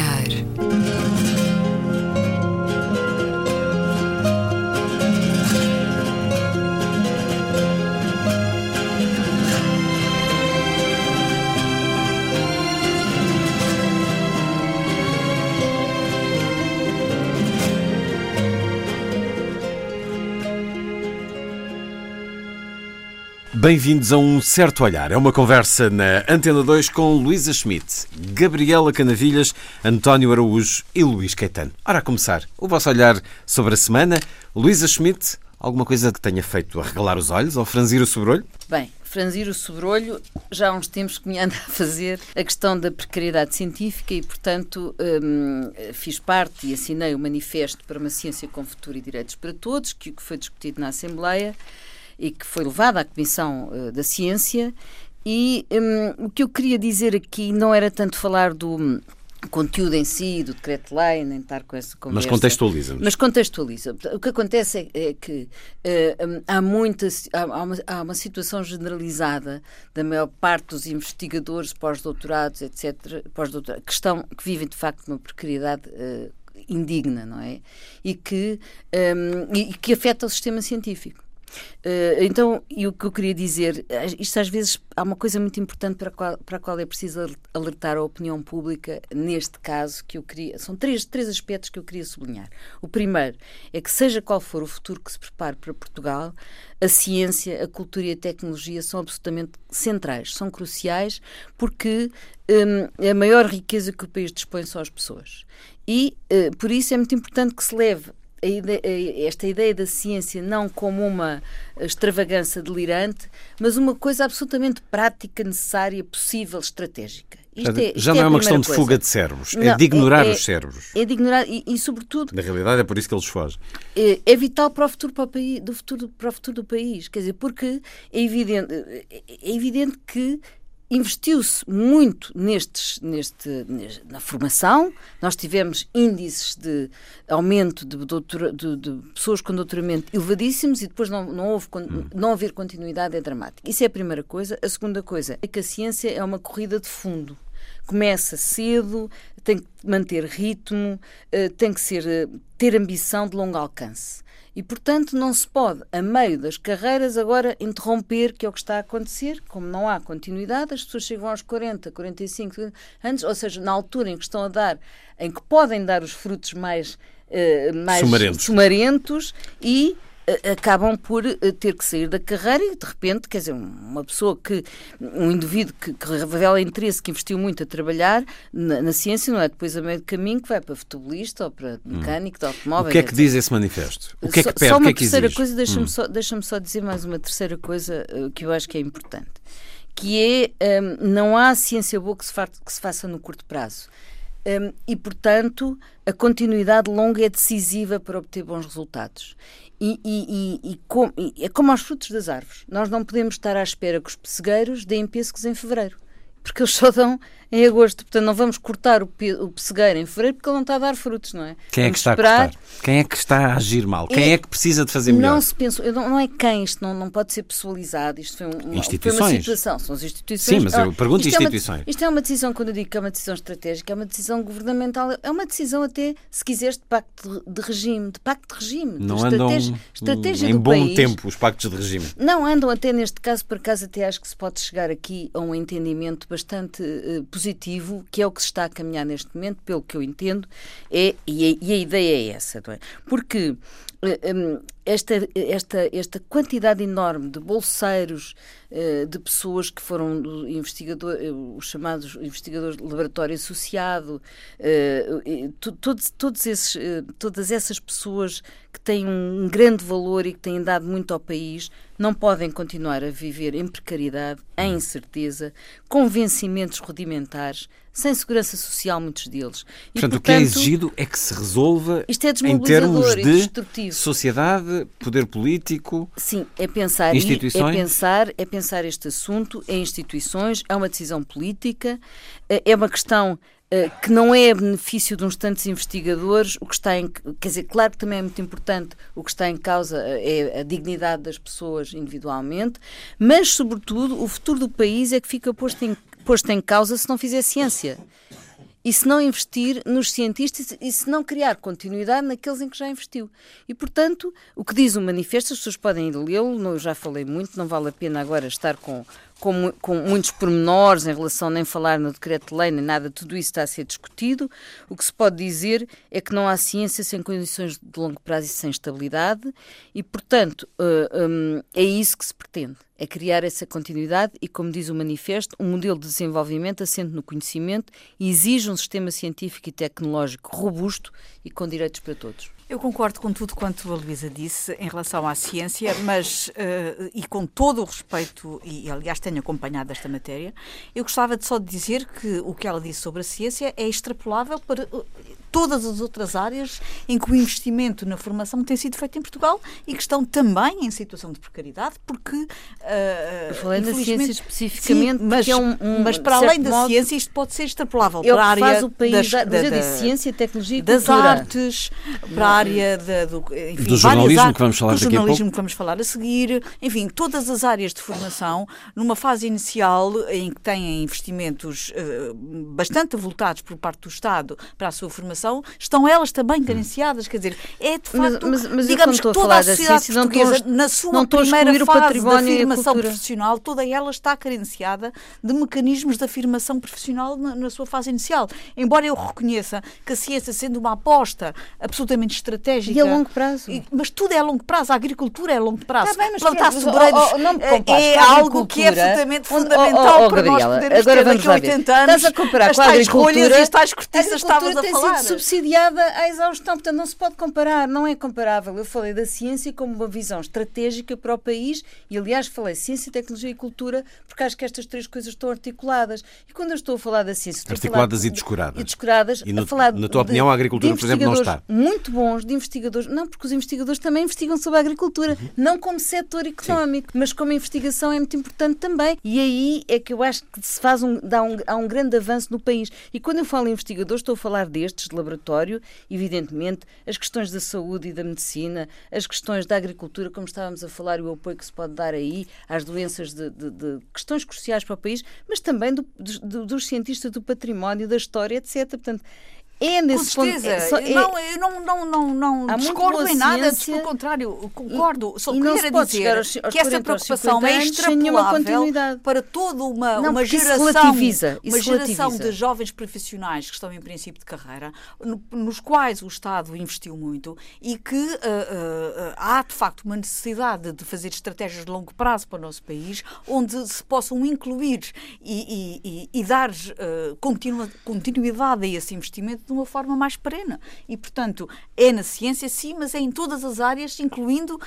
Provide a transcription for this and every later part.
olhar. Bem-vindos a um certo olhar. É uma conversa na Antena 2 com Luísa Schmidt, Gabriela Canavilhas, António Araújo e Luís Caetano. Ora, a começar, o vosso olhar sobre a semana. Luísa Schmidt, alguma coisa que tenha feito a regalar os olhos ou franzir o sobrolho? Bem, franzir o sobrolho já há uns tempos que me anda a fazer a questão da precariedade científica e, portanto, hum, fiz parte e assinei o Manifesto para uma Ciência com Futuro e Direitos para Todos, que foi discutido na Assembleia e que foi levada à Comissão uh, da Ciência. E um, o que eu queria dizer aqui não era tanto falar do hum, conteúdo em si, do decreto-lei, nem estar com essa conversa. Mas contextualiza -nos. Mas contextualiza. O que acontece é, é que uh, há, muita, há, uma, há uma situação generalizada da maior parte dos investigadores, pós-doutorados, etc., pós -doutorados, que, estão, que vivem, de facto, uma precariedade uh, indigna, não é? E que, um, e que afeta o sistema científico. Uh, então, e o que eu queria dizer, eh, isto às vezes há uma coisa muito importante para a qual, para a qual é preciso alertar a opinião pública, neste caso, que eu queria. São três, três aspectos que eu queria sublinhar. O primeiro é que, seja qual for o futuro que se prepare para Portugal, a ciência, a cultura e a tecnologia são absolutamente centrais, são cruciais, porque um, a maior riqueza que o país dispõe são as pessoas. E, uh, por isso, é muito importante que se leve Ideia, esta ideia da ciência não como uma extravagância delirante, mas uma coisa absolutamente prática, necessária, possível, estratégica. É, já não é, é uma questão de fuga de cérebros, não, é de ignorar é, os cérebros. É de ignorar e, e, sobretudo. Na realidade, é por isso que eles fogem. É, é vital para o futuro, para o país, do futuro, para o futuro do país. Quer dizer, porque é evidente, é evidente que investiu-se muito nestes, neste, neste, na formação. Nós tivemos índices de aumento de, de, de pessoas com doutoramento elevadíssimos e depois não, não, houve, hum. não haver continuidade é dramático. Isso é a primeira coisa. A segunda coisa é que a ciência é uma corrida de fundo. Começa cedo, tem que manter ritmo, eh, tem que ser, eh, ter ambição de longo alcance. E, portanto, não se pode, a meio das carreiras, agora interromper, que é o que está a acontecer. Como não há continuidade, as pessoas chegam aos 40, 45 anos, ou seja, na altura em que estão a dar, em que podem dar os frutos mais, uh, mais sumarentos. sumarentos e acabam por eh, ter que sair da carreira e de repente, quer dizer, uma pessoa que, um indivíduo que, que revela interesse, que investiu muito a trabalhar na, na, ciência, não é depois a meio do caminho que vai para futebolista ou para hum. mecânico hum. de automóvel. O que é que diz esse manifesto? O que é que pede? Só uma que é que terceira exige? coisa, deixa-me hum. só, deixa só dizer mais uma terceira coisa uh, que eu acho que é importante, que é um, não há ciência boa que se, que se faça no curto prazo. Um, e, portanto, a continuidade longa é decisiva para obter bons resultados. E, e, e, com, e, é como aos frutos das árvores. Nós não podemos estar à espera que os pessegueiros deem pêssegos em fevereiro, porque eles só dão em agosto. Portanto, não vamos cortar o, pe o pessegueiro em fevereiro porque ele não está a dar frutos, não é? Quem é que está esperar. a cortar? Quem é que está a agir mal? Quem é, é que precisa de fazer melhor? Não se não, não é quem, isto não, não pode ser pessoalizado. Isto foi, um, instituições. foi uma situação, são as instituições. Sim, mas eu pergunto isto instituições. É uma, isto é uma decisão, quando eu digo que é uma decisão estratégica, é uma decisão governamental, é uma decisão até, se quiseres, de pacto de, regime, de pacto de regime. Não de andam estratégia, estratégia em bom país. tempo os pactos de regime. Não, andam até neste caso, por acaso, até acho que se pode chegar aqui a um entendimento bastante uh, positivo, que é o que se está a caminhar neste momento, pelo que eu entendo, é, e, a, e a ideia é essa, é? Porque esta, esta, esta quantidade enorme de bolseiros, eh, de pessoas que foram investigador, eh, os chamados investigadores de laboratório associado, todos, todos esses, todas essas pessoas que têm um grande valor e que têm dado muito ao país, não podem continuar a viver em precariedade, em incerteza, com vencimentos rudimentares, sem segurança social, muitos deles. E, portanto, portanto, o que é exigido é que se resolva é em termos de sociedade, poder político, Sim, é pensar, instituições. É pensar, é pensar este assunto em instituições, é uma decisão política, é, é uma questão que não é a benefício de uns tantos investigadores, o que está em, quer dizer, claro que também é muito importante, o que está em causa eh, é a dignidade das pessoas individualmente, mas, sobretudo, o futuro do país é que fica posto em, posto em causa se não fizer ciência. e se não investir nos cientistas e se não criar continuidade naqueles em que já investiu. E, portanto, o que diz o manifesto, as pessoas podem lê-lo, eu já falei muito, não vale a pena agora estar com, com, com, muitos pormenores em relação nem falar no decreto de lei, nem nada, tudo isso está a ser discutido. O que se pode dizer é que não há ciência sem condições de longo prazo e sem estabilidade, e, portanto, eh, um, é isso que se pretende é criar essa continuidade e, como diz o manifesto, um modelo de desenvolvimento assente no conhecimento e exige um sistema científico e tecnológico robusto e com direitos para todos. Eu concordo com tudo quanto a Luísa disse em relação à ciência, mas, uh, e com todo o respeito, e aliás tenho acompanhado esta matéria, eu gostava de só de dizer que o que ela disse sobre a ciência é extrapolável para uh, todas as outras áreas em que o investimento na formação tem sido feito em Portugal e que estão também em situação de precariedade, porque. Uh, falei da ciência especificamente, sim, mas, é um, um, mas para além da modo, ciência, isto pode ser extrapolável é para a área. Faz o país das, da, da, da, ciência, tecnologia e das cultura. artes, para a área da, do, enfim, do jornalismo artes, que vamos falar do daqui jornalismo a pouco. que vamos falar a seguir, enfim, todas as áreas de formação, numa fase inicial em que têm investimentos uh, bastante avultados por parte do Estado para a sua formação, estão elas também carenciadas, quer dizer, é de facto, mas, mas, mas digamos que toda a sociedade ciência, portuguesa, estou, na sua primeira fase da afirmação profissional, toda ela está carenciada de mecanismos de afirmação profissional na, na, sua fase inicial. Embora eu reconheça que a ciência, sendo uma aposta absolutamente estratégica... E a longo prazo. E, mas tudo é a longo prazo, a agricultura é a longo prazo. Tá bem, mas Plantar sobreiros oh, oh, é algo que é absolutamente fundamental oh, oh, para nós podermos agora ter daqui a 80 anos Estás a comparar as com a agricultura, e as tais cortiças estavas a tem falar. sido subsidiada à exaustão, portanto não se pode comparar, não é comparável. Eu falei da ciência como uma visão estratégica para o país e, aliás, falei ciência, tecnologia e cultura porque acho que estas três coisas estão articuladas. E quando eu estou a falar da ciência... Articuladas e descuradas. E descuradas. E no, a falar na tua de, opinião a agricultura, por exemplo, não está? muito bons, de investigadores... Não, porque os investigadores também investigam sobre a agricultura, uhum. não como setor económico, Sim. mas como investigação é muito importante também. E aí é que eu acho que se faz um, dá um, há um grande avanço no país. E quando eu falo em investigadores, estou a falar destes, de laboratório, evidentemente, as questões da saúde e da medicina, as questões da agricultura, como estávamos a falar, e o apoio que se pode dar aí às doenças de, de, de questões cruciais para o país, mas também do, do, dos cientistas do património, da história, etc. Portanto, é nesse Com certeza. ponto. É, é, não, eu não, não, não, não discordo em nada, pelo contrário, concordo. Só e queria dizer aos, aos que essa preocupação é extrapolável para toda uma, não, uma geração, relativiza, uma geração relativiza. de jovens profissionais que estão em princípio de carreira, no, nos quais o Estado investiu muito e que uh, uh, há de facto uma necessidade de fazer estratégias de longo prazo para o nosso país, onde se possam incluir e, e, e, e dar uh, continuidade a esse investimento de uma forma mais perene. E, portanto, é na ciência, sim, mas é em todas as áreas, incluindo uh,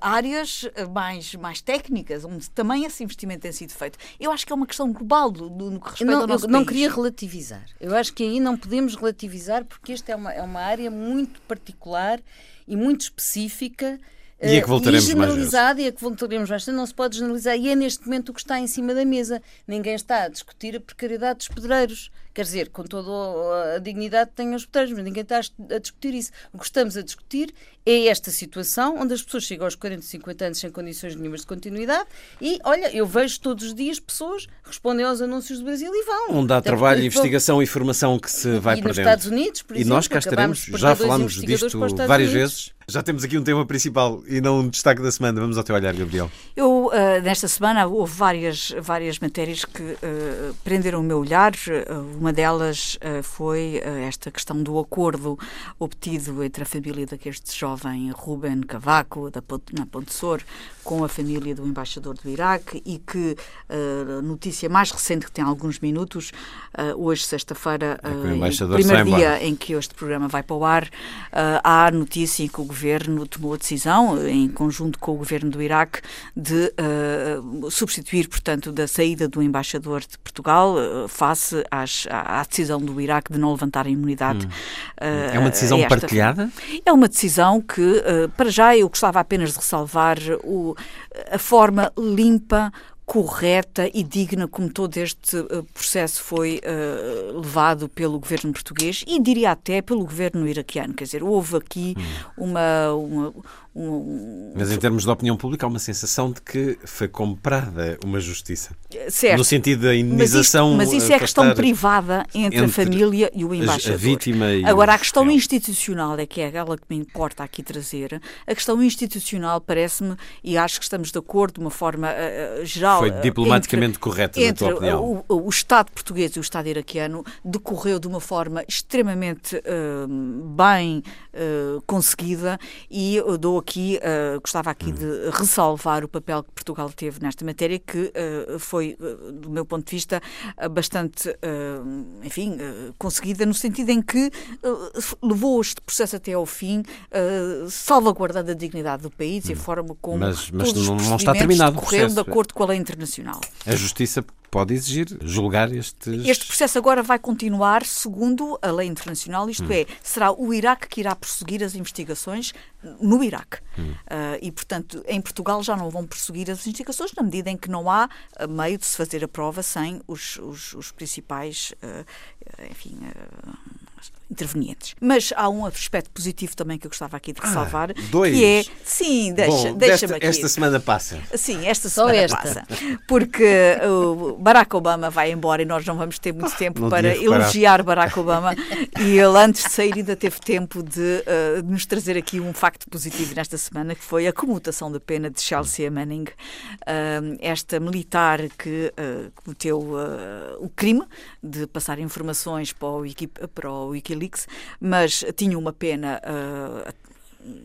áreas mais, mais técnicas, onde também esse investimento tem sido feito. Eu acho que é uma questão global do, do, no que respeita não, ao nosso eu país. não queria relativizar. Eu acho que aí não podemos relativizar, porque esta é uma, é uma área muito particular e muito específica e é que voltaremos e generalizada, mais e é que voltaremos mais vezes. Não se pode generalizar. E é neste momento o que está em cima da mesa. Ninguém está a discutir a precariedade dos pedreiros. Quer dizer, com toda a dignidade que têm os pedreiros, mas ninguém está a discutir isso. O que estamos a discutir é esta situação onde as pessoas chegam aos 40, 50 anos sem condições nenhumas de continuidade e, olha, eu vejo todos os dias pessoas respondem aos anúncios do Brasil e vão. Onde há Até trabalho, porque, investigação e formação que se vai e perdendo. nos Estados Unidos, por e exemplo. E nós cá estaremos, já falámos disto várias vezes. Já temos aqui um tema principal e não um destaque da semana. Vamos ao teu olhar, Gabriel. Eu, uh, nesta semana, houve várias, várias matérias que uh, prenderam o meu olhar. Uh, uma delas foi esta questão do acordo obtido entre a família daqueste jovem Ruben Cavaco, da, na Ponte Sor, com a família do embaixador do Iraque e que a notícia mais recente, que tem alguns minutos, hoje, sexta-feira, é primeiro dia em que este programa vai para o ar, há a notícia em que o governo tomou a decisão, em conjunto com o governo do Iraque, de uh, substituir, portanto, da saída do embaixador de Portugal uh, face às, à, à, decisão do Iraque de não levantar a imunidade. Hum. Uh, é uma decisão partilhada? É uma decisão que, para já, eu gostava apenas de ressalvar o, a forma limpa correta e digna como todo este uh, processo foi uh, levado pelo governo português e diria até pelo governo iraquiano. Quer dizer, houve aqui hum. uma, uma um, Mas em termos de opinião pública há uma sensação de que foi comprada uma justiça. Certo. No sentido da indenização. Mas, isto, mas isso é questão privada entre, entre, a família e o embaixador. A vítima e Agora, a questão institucional é que é aquela que me importa aqui trazer. A questão institucional parece-me, e acho que estamos de acordo de uma forma uh, geral. Foi diplomaticamente entre, correta, entre na tua opinião. O, o, Estado português e o Estado iraquiano decorreu de uma forma extremamente uh, bem uh, conseguida e dou aqui, gostava aqui hum. de ressalvar o papel que Portugal teve nesta matéria, que foi, do meu ponto de vista, bastante, enfim, conseguida no sentido em que levou este processo até ao fim, salvaguardando a dignidade do país hum. e a forma como mas, mas todos não, os não está terminado decorreram de acordo com a lei internacional. A Justiça pode exigir julgar estes. Este processo agora vai continuar segundo a lei internacional, isto hum. é, será o Iraque que irá prosseguir as investigações no Iraque. Hum. Uh, e, portanto, em Portugal já não vão prosseguir as investigações na medida em que não há meio de se fazer a prova sem os, os, os principais, uh, enfim. Uh, intervenientes. Mas há um aspecto positivo também que eu gostava aqui de ressalvar, ah, dois. que é, sim, deixa, Bom, deixa-me aqui. Esta semana passa. Sim, esta Só semana esta. passa. Porque o Barack Obama vai embora e nós não vamos ter muito tempo Não para elogiar Barack Obama e ele antes de sair ainda teve tempo de, uh, de nos trazer aqui um facto positivo nesta semana que foi a comutação da pena de Chelsea Manning, uh, esta militar que uh, cometeu o crime de passar informações para o, Wiki, para o Wikileaks, mas tinha uma pena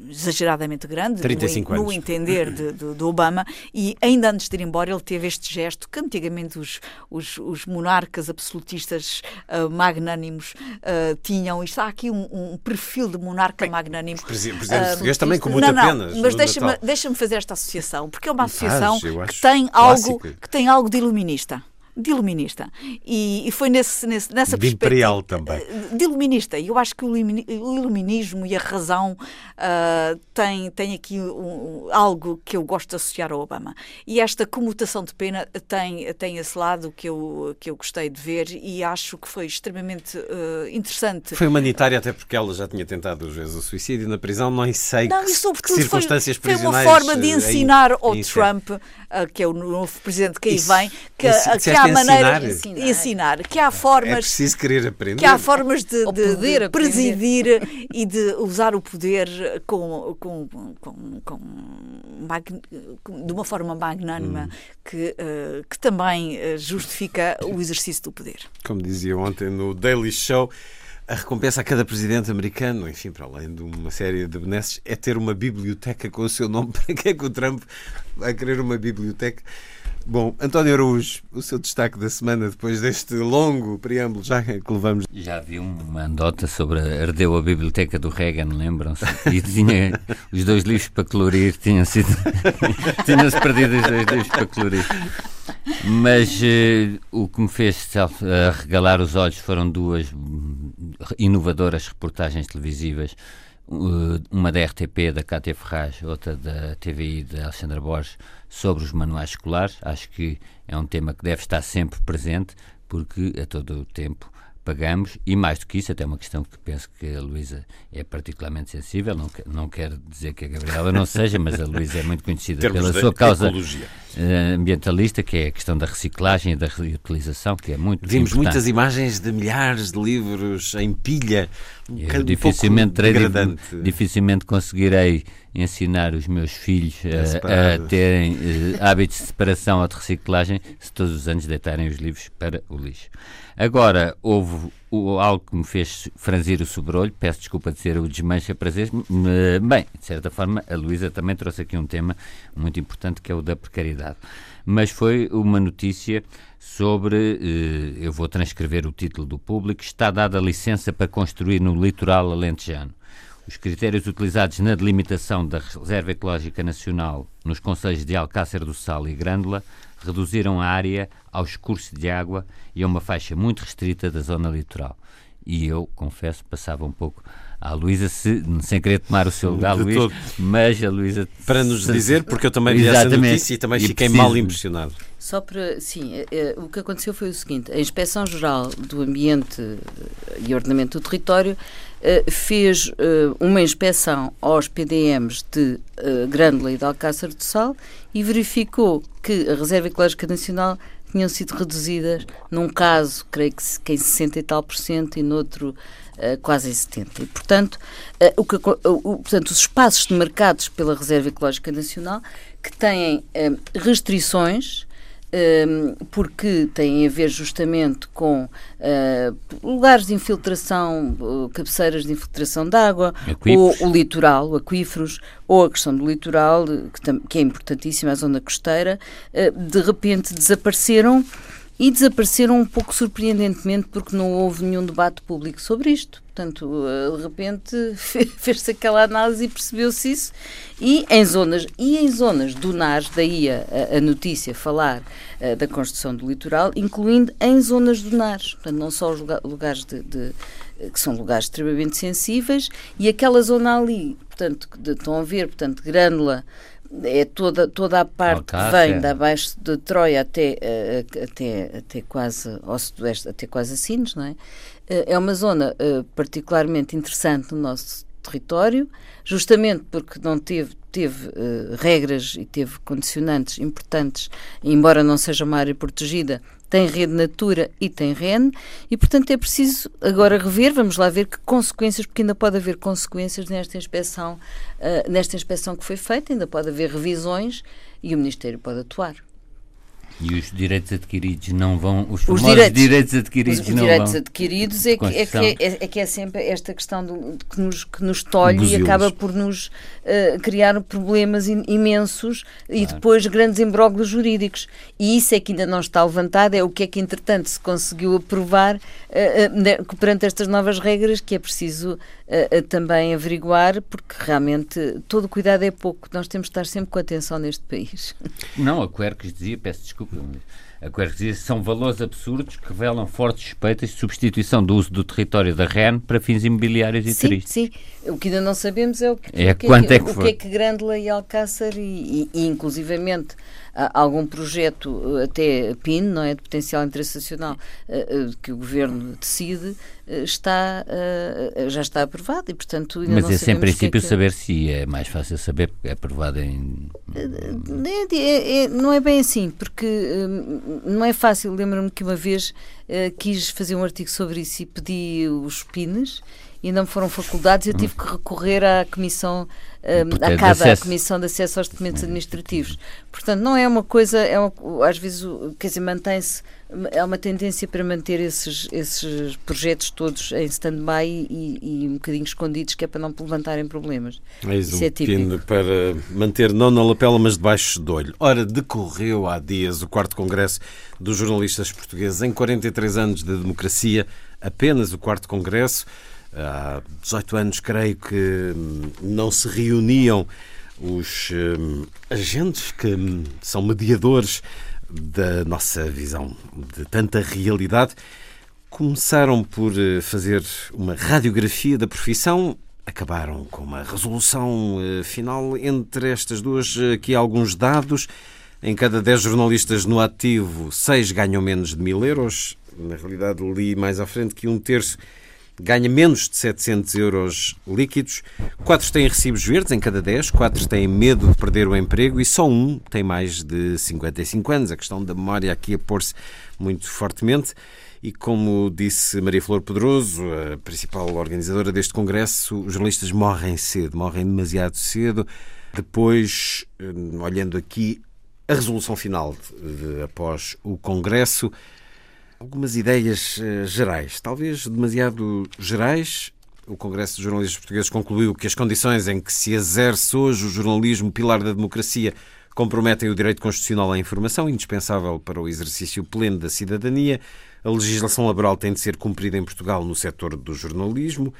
exageradamente grande 35 no, no entender de, de, de, Obama e ainda antes de ir embora ele teve este gesto que antigamente os, os, os monarcas absolutistas uh, magnânimos uh, tinham. Isto há aqui um, um perfil de monarca Bem, magnânimo. Presidente português também com muita não, não, pena. Mas deixa-me deixa fazer esta associação, porque é uma associação Faz, que, tem algo, que tem algo de iluminista de iluminista. E, e foi nesse, nesse, nessa de imperial também. De iluminista. E eu acho que o iluminismo e a razão uh, tem aqui um, algo que eu gosto de associar ao Obama. E esta comutação de pena tem, tem esse lado que eu, que eu gostei de ver e acho que foi extremamente uh, interessante. Foi humanitária até porque ela já tinha tentado duas vezes o suicídio na prisão, não sei não, que, e sobretudo que circunstâncias foi, foi uma prisionais, forma de eh, ensinar em- ao em- Trump, uh, que é o novo presidente que aí vem, que, que há maneira ensinar? de ensinar, que há É formas preciso querer aprender. que há formas de, de- de aprender. presidir e de usar o poder com, com, com, com de uma forma magnânima Hum. que, eh, que também eh, justifica o exercício do poder. Como dizia ontem no Daily Show, a recompensa a cada presidente americano, enfim, para além de uma série de benesses, é ter uma biblioteca com o seu nome. Para que é que o Trump vai querer uma biblioteca? Bom, António Araújo, o seu destaque da semana, depois deste longo preâmbulo já que levamos. Já vi uma andota sobre a, ardeu a biblioteca do Reagan, lembram-se? E tinha os dois livros para colorir, tinham sido. tinham-se perdido os dois livros para colorir. Mas eh, o que me fez sal- arregalar os olhos foram duas hum, inovadoras reportagens televisivas. Uh, Uma da RTP, da Cátia Ferraz, outra da TVI, da Alexandra Borges, sobre os manuais escolares. Acho que é um tema que deve estar sempre presente, porque a todo o tempo pagamos, e mais do que isso, até uma questão que penso que a Luísa é particularmente sensível, não, não quero dizer que a Gabriela não seja, mas a Luísa é muito conhecida Termos pela sua causa ecologia. eh, ambientalista, que é a questão da reciclagem e da reutilização, que é muito Vimos importante. muitas imagens de milhares de livros em pilha. Um Eu dificilmente, terei- dificilmente conseguirei ensinar os meus filhos A a, a terem eh, hábitos de separação ou de reciclagem se todos os anos deitarem os livros para o lixo. Agora, houve o- algo que me fez franzir o sobrolho, peço desculpa de ser o desmancha prazer. Bem, de certa forma, a Luísa também trouxe aqui um tema muito importante que é o da precariedade. Mas foi uma notícia sobre, eh, eu vou transcrever o título do público, está dada licença para construir no litoral alentejano. Os critérios utilizados na delimitação da Reserva Ecológica Nacional nos concelhos de Alcácer do Sal e Grândola reduziram a área aos cursos de água e a uma faixa muito restrita da zona litoral. e eu, confesso, passava um pouco à Luísa, sem querer tomar o seu lugar, Luís, mas a Luísa... Para nos dizer, porque eu também vi essa notícia e também e fiquei preciso... mal impressionado. Só para, sim, é, é, o que aconteceu foi o seguinte, a Inspeção-Geral do Ambiente e Ordenamento do Território eh, fez eh, uma inspeção aos PDMs de eh, Grândola e de Alcácer do Sal e verificou que a Reserva Ecológica Nacional tinham sido reduzidas, num caso, creio que, em 60 e tal por cento, e noutro quase em 70. E, portanto, uh, o que, uh, portanto, os espaços demarcados pela Reserva Ecológica Nacional que têm restrições Ehm, porque têm a ver justamente com uh, lugares de infiltração, uh, cabeceiras de infiltração de água, ou o litoral, aquíferos, ou a questão do litoral, que, que é importantíssima, a zona costeira, uh, de repente desapareceram e desapareceram um pouco surpreendentemente porque não houve nenhum debate público sobre isto. Portanto, eh, de repente fez-se aquela análise e percebeu-se isso. E em zonas, e em zonas dunares, daí a, a notícia falar uh, da construção do litoral, incluindo em zonas dunares. Portanto, não só os lugares de, de que são lugares extremamente sensíveis, e aquela zona ali, portanto, de, estão a ver, portanto, Grândola, é toda, toda a parte que vem da abaixo de Troia até, eh, até, até quase ao sudoeste, até quase a Sines, não é? Eh, é uma zona eh, particularmente interessante no nosso território, justamente porque não teve, teve uh, regras e teve condicionantes importantes, embora não seja uma área protegida, tem rede Natura e tem REN, e portanto é preciso agora rever, vamos lá ver que consequências, porque ainda pode haver consequências nesta inspeção, uh, nesta inspeção que foi feita, ainda pode haver revisões e o Ministério pode atuar. E os direitos adquiridos não vão. Os, os direitos, direitos, adquiridos os, não direitos vão. adquiridos é que, é, que é, é, que é sempre esta questão do, que, nos, que nos tolhe e acaba por nos uh, criar problemas imensos claro. e depois grandes imbróglios jurídicos. E isso é que ainda não está levantado, é o que é que, entretanto, se conseguiu aprovar uh, uh, perante estas novas regras que é preciso também averiguar, porque realmente todo cuidado é pouco. Nós temos de estar sempre com atenção neste país. Não, a Quercus dizia, peço desculpa a coercia são valores absurdos que revelam fortes suspeitas de substituição do uso do território da REN para fins imobiliários e sim, turísticos. Sim, o que ainda não sabemos é o que é, o que, é, que, é que, o que, é que Grândola e Alcácer e, e, e inclusivamente algum projeto até PIN, não é, de potencial interesse nacional, eh, eh, que o governo decide, eh, está, já está aprovado e, portanto, ainda Mas não é sempre princípio que é saber se é mais fácil saber, porque é aprovado em... É, é, é, não é bem assim, porque não é fácil. Lembro-me que uma vez quis fazer um artigo sobre isso e pedi os PINs e não me foram faculdades, eu tive que recorrer à Comissão, um, à CADA, à Comissão de Acesso aos Documentos Administrativos. Portanto, não é uma coisa, é uma, às vezes, quer dizer, mantém-se, é uma tendência para manter esses, esses projetos todos em stand-by e, e, um bocadinho escondidos, que é para não levantarem problemas. Eis Isso um é típico. para manter não na lapela, mas debaixo do olho. Ora, decorreu há dias o quarto congresso dos jornalistas portugueses em 43 anos de democracia, apenas o quarto congresso há 18 anos, creio que hum, não se reuniam os hum, agentes que hum, são mediadores da nossa visão de tanta realidade. Começaram por eh, fazer uma radiografia da profissão, acabaram com uma resolução eh, final entre estas duas, aqui alguns dados. Em cada 10 jornalistas no ativo, 6 ganham menos de mil euros. Na realidade, li mais à frente que um terço ganha menos de 700 euros líquidos, quatro têm recibos verdes em cada 10, quatro têm medo de perder o emprego e só um tem mais de 55 anos. A questão da memória aqui a pôr-se muito fortemente. E como disse Maria Flor Pedroso, a principal organizadora deste congresso, os jornalistas morrem cedo, morrem demasiado cedo. Depois, eh, olhando aqui a resolução final de, após o congresso, algumas ideias uh, gerais, talvez demasiado gerais. O Congresso de Jornalistas Portugueses concluiu que as condições em que se exerce hoje o jornalismo, pilar da democracia, comprometem o direito constitucional à informação, indispensável para o exercício pleno da cidadania. A legislação laboral tem de ser cumprida em Portugal no setor do jornalismo.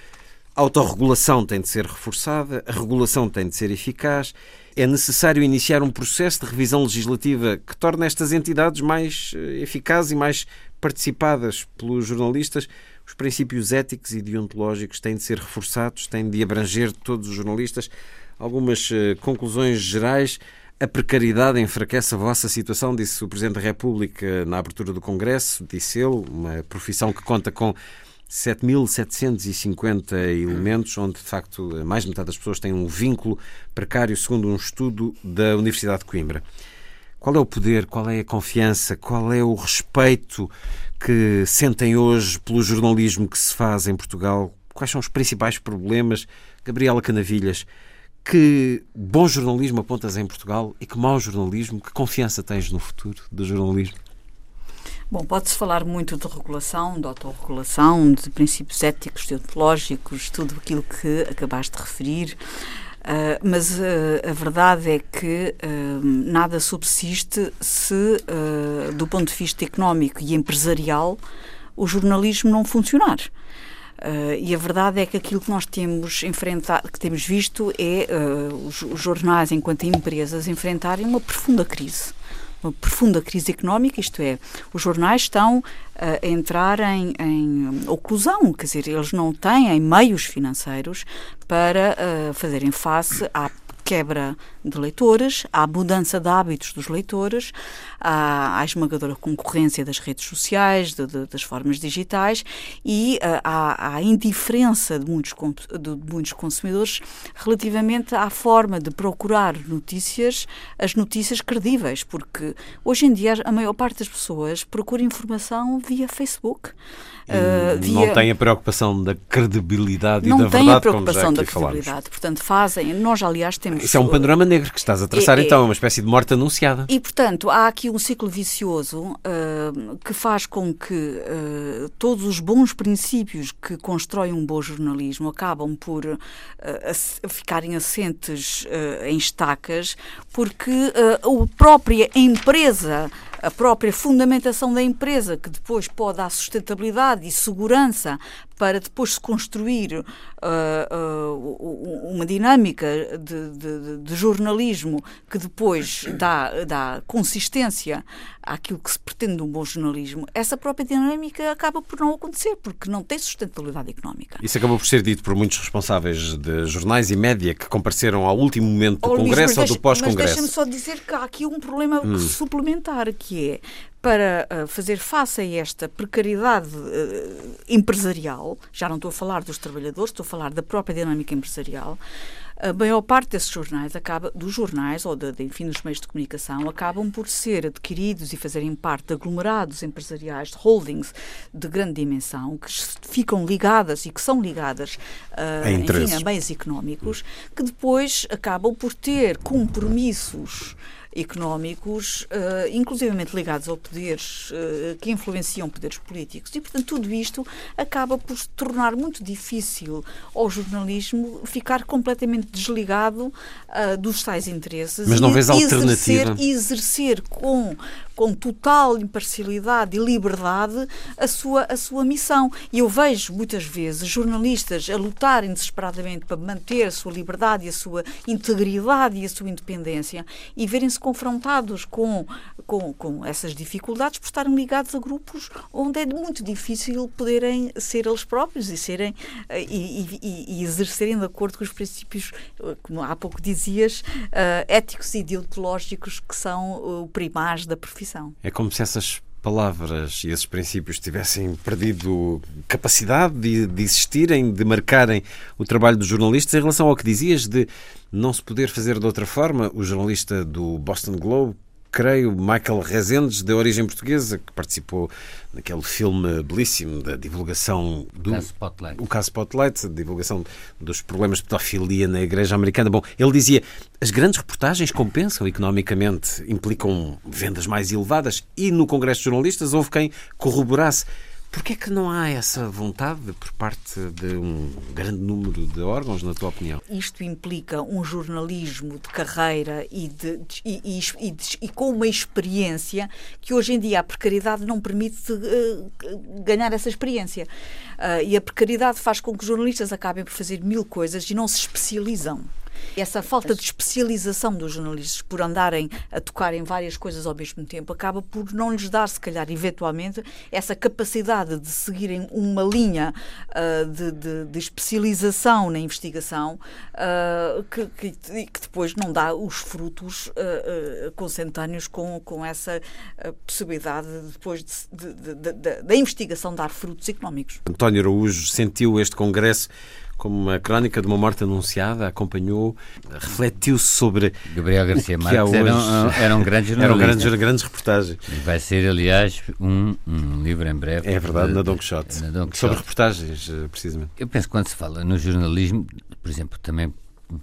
A autorregulação tem de ser reforçada, a regulação tem de ser eficaz. É necessário iniciar um processo de revisão legislativa que torne estas entidades mais eh, eficazes e mais participadas pelos jornalistas. Os princípios éticos e deontológicos têm de ser reforçados, têm de abranger todos os jornalistas. Algumas eh, conclusões gerais. A precariedade enfraquece a vossa situação, disse o Presidente da República na abertura do Congresso, disse ele, uma profissão que conta com 7.750 elementos, onde de facto mais de metade das pessoas têm um vínculo precário, segundo um estudo da Universidade de Coimbra. Qual é o poder, qual é a confiança, qual é o respeito que sentem hoje pelo jornalismo que se faz em Portugal? Quais são os principais problemas? Gabriela Canavilhas, que bom jornalismo apontas em Portugal e que mau jornalismo? Que confiança tens no futuro do jornalismo? Bom, pode-se falar muito de regulação, de autorregulação, de princípios éticos, deontológicos, tudo aquilo que acabaste de referir. Uh, mas uh, a verdade é que uh, nada subsiste se, do ponto de vista económico e empresarial, o jornalismo não funcionar. e a verdade é que aquilo que nós temos enfrentado, que temos visto é os, os jornais, enquanto empresas, enfrentarem uma profunda crise uma profunda crise económica, isto é, os jornais estão a entrar em, em oclusão, quer dizer, eles não têm meios financeiros para uh, fazerem face à quebra de leitores, à mudança de hábitos dos leitores, à, à esmagadora concorrência das redes sociais, de, de, das formas digitais e à, à, indiferença de muitos, de muitos consumidores relativamente à forma de procurar notícias, as notícias credíveis, porque hoje em dia a maior parte das pessoas procura informação via Facebook. Uh, via... Não tem a preocupação da credibilidade não e da verdade. Não tem a preocupação da credibilidade. Falámos. Portanto, fazem. Nós, aliás, temos. Isso é um panorama negro que estás a traçar, é, então, é uma espécie de morte anunciada. E, portanto, há aqui um ciclo vicioso uh, que faz com que uh, todos os bons princípios que constroem um bom jornalismo acabam por ficarem assentes em estacas, porque a própria empresa a própria fundamentação da empresa, que depois pode dar sustentabilidade e segurança para depois se construir uh, uh, uma dinâmica de, de, de, jornalismo que depois dá, dá consistência àquilo que se pretende de um bom jornalismo, essa própria dinâmica acaba por não acontecer, porque não tem sustentabilidade económica. Isso acabou por ser dito por muitos responsáveis de jornais e média que compareceram ao último momento do oh, Congresso Luís, ou do pós-Congresso. Mas deixa-me só dizer que há aqui um problema hum. suplementar, que é para uh, fazer face a esta precariedade uh, empresarial, já não estou a falar dos trabalhadores, estou a falar da própria dinâmica empresarial, a maior parte desses jornais acaba, dos jornais ou de, de, enfim dos meios de comunicação acabam por ser adquiridos e fazerem parte de aglomerados empresariais, de holdings de grande dimensão que ficam ligadas e que são ligadas uh, enfim, a meios económicos que depois acabam por ter compromissos económicos, uh, inclusivamente ligados ao poderes, uh, que influenciam poderes políticos. E, portanto, tudo isto acaba por se tornar muito difícil ao jornalismo ficar completamente desligado uh, dos tais interesses. Mas não e, vês alternativa? Exercer, exercer com com total imparcialidade e liberdade a sua, a sua missão. E eu vejo muitas vezes jornalistas a lutarem desesperadamente para manter a sua liberdade e a sua integridade e a sua independência e verem-se confrontados com, com, com essas dificuldades por estarem ligados a grupos onde é muito difícil poderem ser eles próprios e serem eh, e, e, e exercerem de acordo com os princípios, eh, como há pouco dizias, uh, éticos e ideológicos que são o primaz da profissão. É como se essas palavras e esses princípios tivessem perdido capacidade de, de, existirem, de marcarem o trabalho dos jornalistas em relação ao que dizias de não se poder fazer de outra forma. O jornalista do Boston Globe creio, Michael Rezendes, de origem portuguesa, que participou naquele filme belíssimo da divulgação do. Caso. O caso Spotlight, a divulgação dos problemas de pedofilia na Igreja Americana. Bom, ele dizia: as grandes reportagens compensam economicamente, implicam vendas mais elevadas, e no Congresso de Jornalistas houve quem corroborasse. Porquê é que não há essa vontade por parte de um grande número de órgãos, na tua opinião? Isto implica um jornalismo de carreira e, de, e, e, e, com uma experiência que hoje em dia a precariedade não permite uh, ganhar essa experiência. Uh, e a precariedade faz com que os jornalistas acabem por fazer mil coisas e não se especializam. Essa falta de especialização dos jornalistas por andarem a tocar em várias coisas ao mesmo tempo acaba por não lhes dar, se calhar, eventualmente, essa capacidade de seguirem uma linha uh, de, de, de, especialização na investigação uh, que, que, que, depois não dá os frutos uh, consentâneos com, com essa possibilidade depois de, da investigação dar frutos económicos. António Araújo sentiu este congresso como uma crónica de uma morte anunciada, acompanhou, refletiu sobre. Gabriel Garcia Marques era, um, era um grande jornalista. Eram grandes, grandes reportagens. E vai ser, aliás, um, um livro em breve. É verdade, de, na Don Quixote. Na Don Quixote. Sobre reportagens, eh, precisamente. Eu penso que quando se fala no jornalismo, por exemplo, também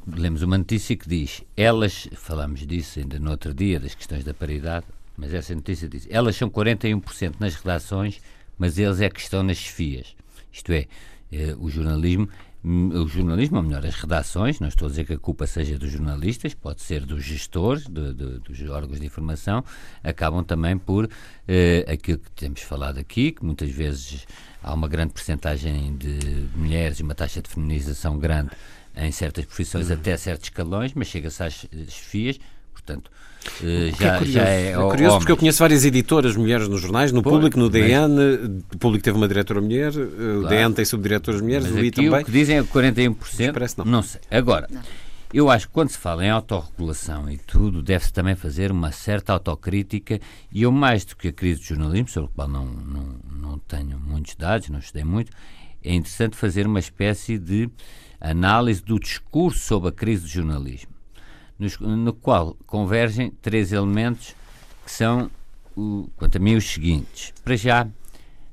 lemos uma notícia que diz: elas, falamos disso ainda no outro dia, das questões da paridade, mas essa notícia diz: elas são 41% nas redações, mas eles é que estão nas chefias. Isto é, eh, o jornalismo o jornalismo, ou melhor, as redações, não estou a dizer que a culpa seja dos jornalistas, pode ser dos gestores, de, de, dos órgãos de informação, acabam também por eh, aquilo que temos falado aqui, que muitas vezes há uma grande percentagem de mulheres e uma taxa de feminização grande em certas profissões, uhum. até certos escalões, mas chega-se às chefias, portanto, Uh, já, é curioso, já é, é curioso porque eu conheço várias editoras mulheres nos jornais, no Pô, Público, no DN. Mas... O Público teve uma diretora mulher, eh, claro. o DN tem subdiretoras mulheres, mas o I também. O que dizem é 41%. Parece não. Não sei. Agora, não. eu acho que quando se fala em autorregulação e tudo, deve-se também fazer uma certa autocrítica. E eu, mais do que a crise do jornalismo, sobre o qual não, não, não tenho muitos dados, não estudei muito, é interessante fazer uma espécie de análise do discurso sobre a crise do jornalismo no qual convergem três elementos que são, o, quanto a mim, os seguintes. Para já,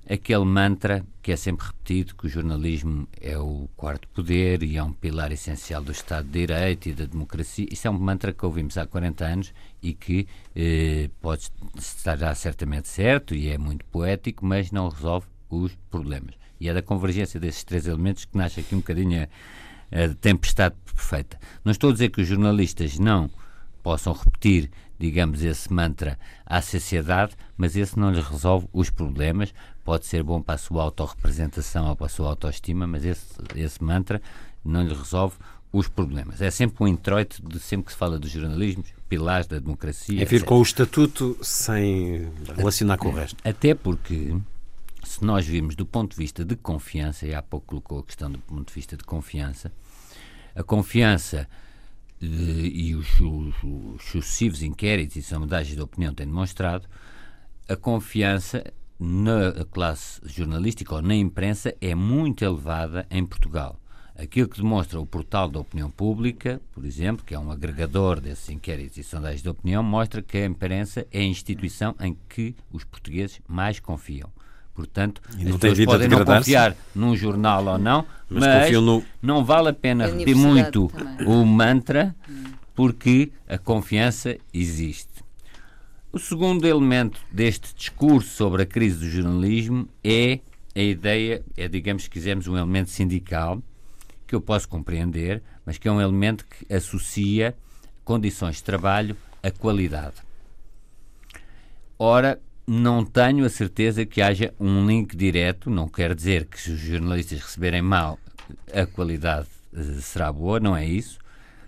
aquele mantra que é sempre repetido que o jornalismo é o quarto poder e é um pilar essencial do Estado de Direito e da democracia. Isso é um mantra que ouvimos há 40 anos e que eh, pode estar já certamente certo e é muito poético, mas não resolve os problemas. E é da convergência desses três elementos que nasce aqui um bocadinho a tempestade perfeita. Não estou a dizer que os jornalistas não possam repetir, digamos, esse mantra à sociedade, mas esse não lhes resolve os problemas. Pode ser bom para a sua autorrepresentação ou para a sua autoestima, mas esse, esse mantra não lhe resolve os problemas. É sempre um introito de sempre que se fala dos jornalismos, pilares da democracia. É vir com o estatuto sem relacionar com o resto. Até porque, se nós virmos do ponto de vista de confiança, e há pouco colocou a questão do ponto de vista de confiança, a confiança de, e os, os, os, sucessivos inquéritos e sondagens de opinião têm demonstrado, a confiança na classe jornalística ou na imprensa é muito elevada em Portugal. Aquilo que demonstra o portal da opinião pública, por exemplo, que é um agregador desses inquéritos e sondagens de opinião, mostra que a imprensa é a instituição em que os portugueses mais confiam. Portanto, e as pessoas podem não confiar num jornal ou não, mas, mas no... não vale a pena repetir muito também. o mantra, porque a confiança existe. O segundo elemento deste discurso sobre a crise do jornalismo é a ideia, é, digamos, se quisermos, um elemento sindical, que eu posso compreender, mas que é um elemento que associa condições de trabalho à qualidade. Ora, não tenho a certeza que haja um link direto, não quer dizer que se os jornalistas receberem mal a qualidade uh, será boa, não é isso,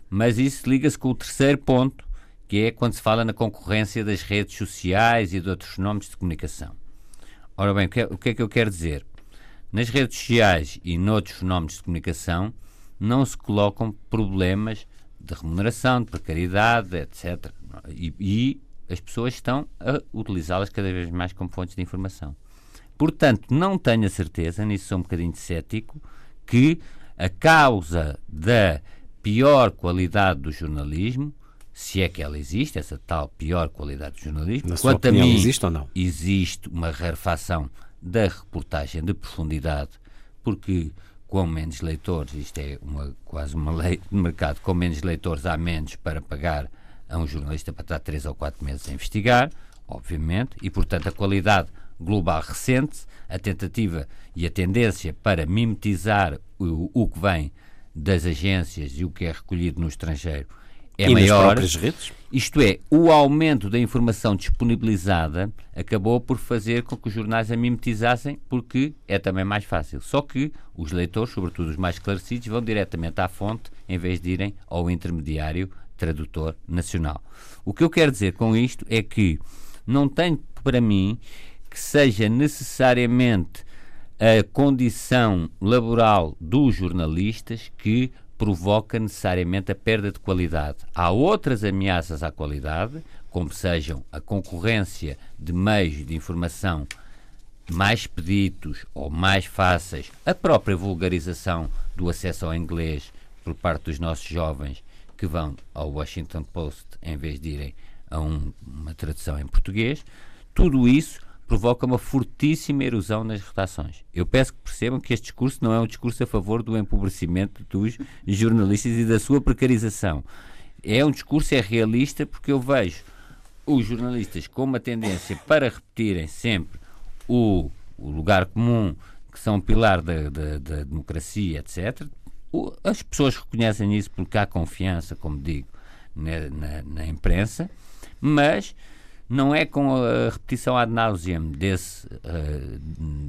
mas isso liga-se com o terceiro ponto, que é quando se fala na concorrência das redes sociais e de outros fenómenos de comunicação. Ora bem, o que, é, o que é que eu quero dizer? Nas redes sociais e noutros fenómenos de comunicação não se colocam problemas de remuneração, de precariedade, etc. E, e as pessoas estão a utilizá-las cada vez mais como fontes de informação. Portanto, não tenho a certeza, nisso sou um bocadinho cético, que a causa da pior qualidade do jornalismo, se é que ela existe, essa tal pior qualidade do jornalismo, Na quanto opinião, a mim, existe ou não? Existe uma rarefação da reportagem de profundidade, porque com menos leitores, isto é uma, quase uma lei de mercado, com menos leitores há menos para pagar a um jornalista para estar três ou quatro meses a investigar, obviamente, e portanto a qualidade global recente, a tentativa e a tendência para mimetizar o, o que vem das agências e o que é recolhido no estrangeiro é e maior. Isto é, o aumento da informação disponibilizada acabou por fazer com que os jornais a mimetizassem, porque é também mais fácil. Só que os leitores, sobretudo os mais esclarecidos, vão diretamente à fonte em vez de irem ao intermediário tradutor nacional. O que eu quero dizer com isto é que não tem para mim que seja necessariamente a condição laboral dos jornalistas que provoca necessariamente a perda de qualidade. Há outras ameaças à qualidade, como sejam a concorrência de meios de informação mais pedidos ou mais fáceis, a própria vulgarização do acesso ao inglês por parte dos nossos jovens que vão ao Washington Post em vez de irem a um, uma tradução em português, tudo isso provoca uma fortíssima erosão nas redações. Eu peço que percebam que este discurso não é um discurso a favor do empobrecimento dos jornalistas e da sua precarização. É um discurso é realista porque eu vejo os jornalistas com uma tendência para repetirem sempre o, o lugar comum, que são pilar da, da, da democracia, etc. As pessoas reconhecem isso porque há confiança, como digo, na, na, na imprensa, mas não é com a repetição ad nauseam desse, uh,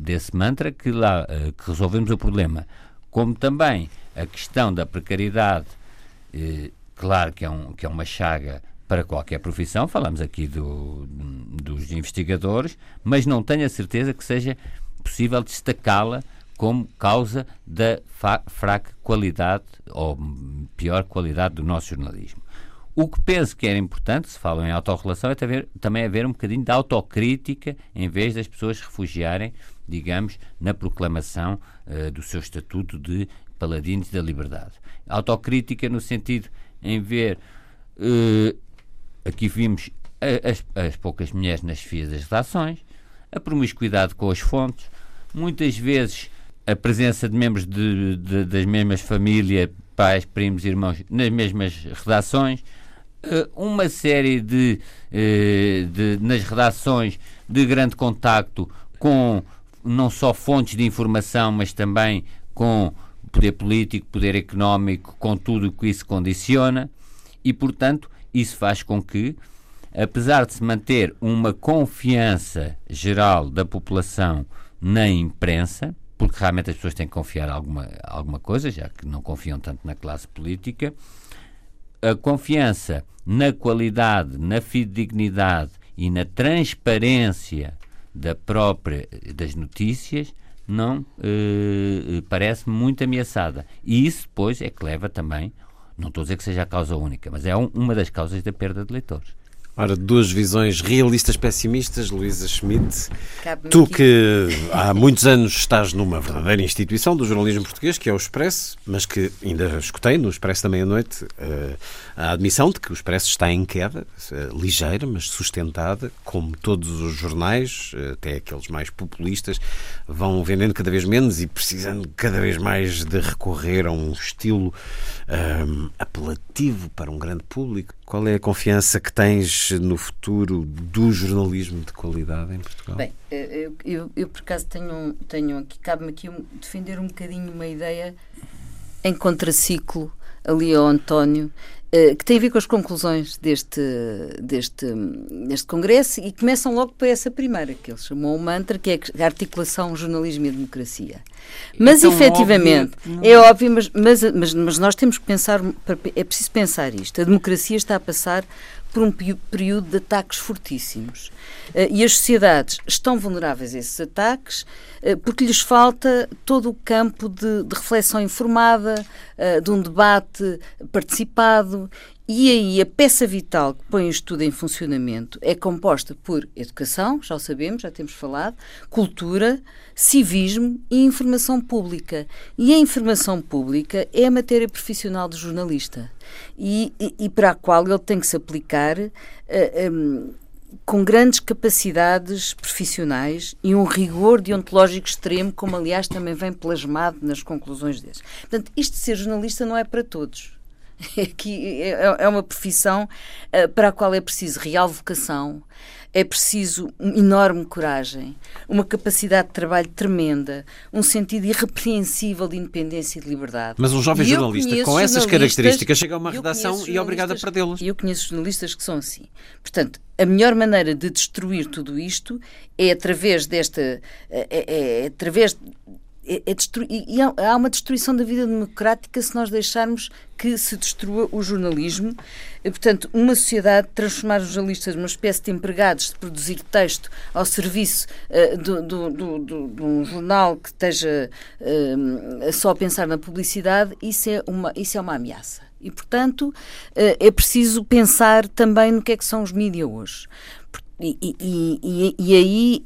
desse mantra que, lá, uh, que resolvemos o problema, como também a questão da precariedade, uh, claro que é, um, que é uma chaga para qualquer profissão, falamos aqui do, dos investigadores, mas não tenho a certeza que seja possível destacá-la como causa da fraca qualidade ou pior qualidade do nosso jornalismo. O que penso que era importante, se falam em autorrelação, é também, haver um bocadinho de autocrítica, em vez das pessoas refugiarem, digamos, na proclamação uh, do seu estatuto de paladinos da liberdade. Autocrítica no sentido em ver, uh, aqui vimos as, as, poucas mulheres nas fias das redações, a promiscuidade com as fontes, muitas vezes a presença de membros de, de, das mesmas famílias, pais, primos, irmãos, nas mesmas redações, uh, uma série de, uh, de, nas redações de grande contacto com não só fontes de informação, mas também com poder político, poder económico, com tudo o que isso condiciona, e portanto isso faz com que, apesar de se manter uma confiança geral da população na imprensa, porque realmente as pessoas têm que confiar alguma alguma coisa, já que não confiam tanto na classe política, a confiança na qualidade, na fidedignidade e na transparência da própria das notícias não eh, parece muito ameaçada. E isso depois é que leva também, não estou a dizer que seja a causa única, mas é um, uma das causas da perda de leitores. Ora, duas visões realistas pessimistas, Luísa Schmidt. Tu aqui. que há muitos anos estás numa verdadeira instituição do jornalismo português, que é o Expresso, mas que ainda escutei no Expresso da meia-noite a admissão de que o Expresso está em queda, uh, ligeira, mas sustentada, como todos os jornais, uh, até aqueles mais populistas, vão vendendo cada vez menos e precisando cada vez mais de recorrer a um estilo apelativo para um grande público. Qual é a confiança que tens no futuro do jornalismo de qualidade em Portugal? Bem, eu, eu, eu por acaso tenho, tenho aqui, cabe-me aqui um, defender um bocadinho uma ideia em contraciclo ali ao António, eh, que tem a ver com as conclusões deste, deste, deste congresso e começam logo por essa primeira, que ele chamou o mantra, que é a articulação jornalismo e democracia. Mas, é efetivamente, óbvio, é óbvio, mas, mas, mas, mas nós temos que pensar, é preciso pensar isto. A democracia está a passar por um período de ataques fortíssimos. Eh, e as sociedades estão vulneráveis a esses ataques eh, porque lhes falta todo o campo de, de reflexão informada, eh, de um debate participado e aí a peça vital que põe isto tudo em funcionamento é composta por educação, já o sabemos, já temos falado, cultura, civismo e informação pública. E a informação pública é a matéria profissional do jornalista e, e, e para a qual ele tem que se aplicar. Uh, eh, um, com grandes capacidades profissionais e um rigor deontológico extremo, como aliás também vem plasmado nas conclusões desses. Portanto, isto de ser jornalista não é para todos Aqui é, é uma profissão uh, para a qual é preciso real vocação, é preciso uma enorme coragem, uma capacidade de trabalho tremenda, um sentido irrepreensível de independência e de liberdade. Mas um jovem jornalista com essas características chega a uma redação e é obrigado a perdê-las. E eu conheço jornalistas que são assim. Portanto, a melhor maneira de destruir tudo isto é através desta. é, é, é através é, é e há uma destruição da vida democrática se nós deixarmos que se destrua o jornalismo. Portanto, uma sociedade transformar os jornalistas numa espécie de empregados de produzir texto ao serviço uh, do, do, do, de um jornal que esteja uh, só a pensar na publicidade, isso é uma, isso é uma ameaça. E, portanto, uh, é preciso pensar também no que é que são os mídias hoje. E, e, e, e aí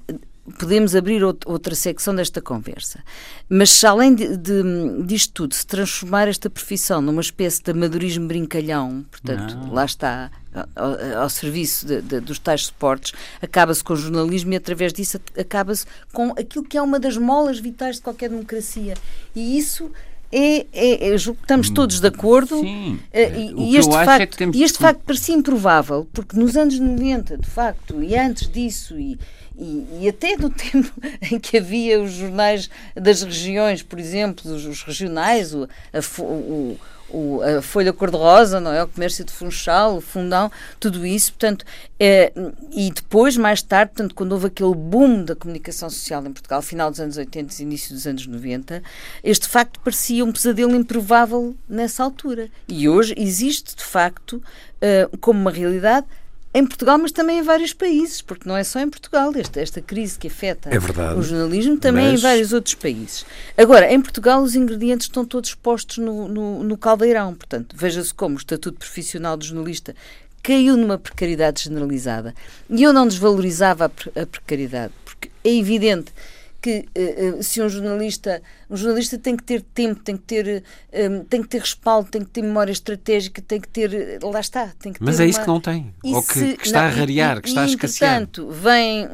podemos abrir outra secção desta conversa. Mas se além de, de, disto tudo se transformar esta profissão numa espécie de amadorismo brincalhão, portanto, Não. lá está, ao, ao serviço de, de, dos tais suportes, acaba-se com o jornalismo e através disso acaba-se com aquilo que é uma das molas vitais de qualquer democracia. E isso é, é, é, estamos todos de acordo Sim, e, e este, facto, é e este facto parecia improvável, porque nos anos 90, de facto, e antes disso, e, e, e, até no tempo em que havia os jornais das regiões, por exemplo, os, os regionais, o, a, o, o, a Folha Cor-de-Rosa, não é? O Comércio de Funchal, o Fundão, tudo isso, portanto, é, e depois, mais tarde, portanto, quando houve aquele boom da comunicação social em Portugal, final dos anos 80 e início dos anos 90, este facto parecia um pesadelo improvável nessa altura. E hoje existe, de facto, uh, como uma realidade, em Portugal, mas também em vários países, porque não é só em Portugal, esta, esta crise que afeta é verdade, o jornalismo, também mas... em vários outros países. Agora, em Portugal, os ingredientes estão todos postos no, no, no caldeirão, portanto, veja-se como o estatuto profissional do jornalista caiu numa precariedade generalizada. E eu não desvalorizava a, a precariedade, porque é evidente que uh, se um jornalista um jornalista tem que ter tempo tem que ter um, tem que ter respaldo tem que ter memória estratégica tem que ter lá está tem que mas é uma... isso que não tem. E ou que, se... que está não, a rarear e, que está e, a escassear. portanto vem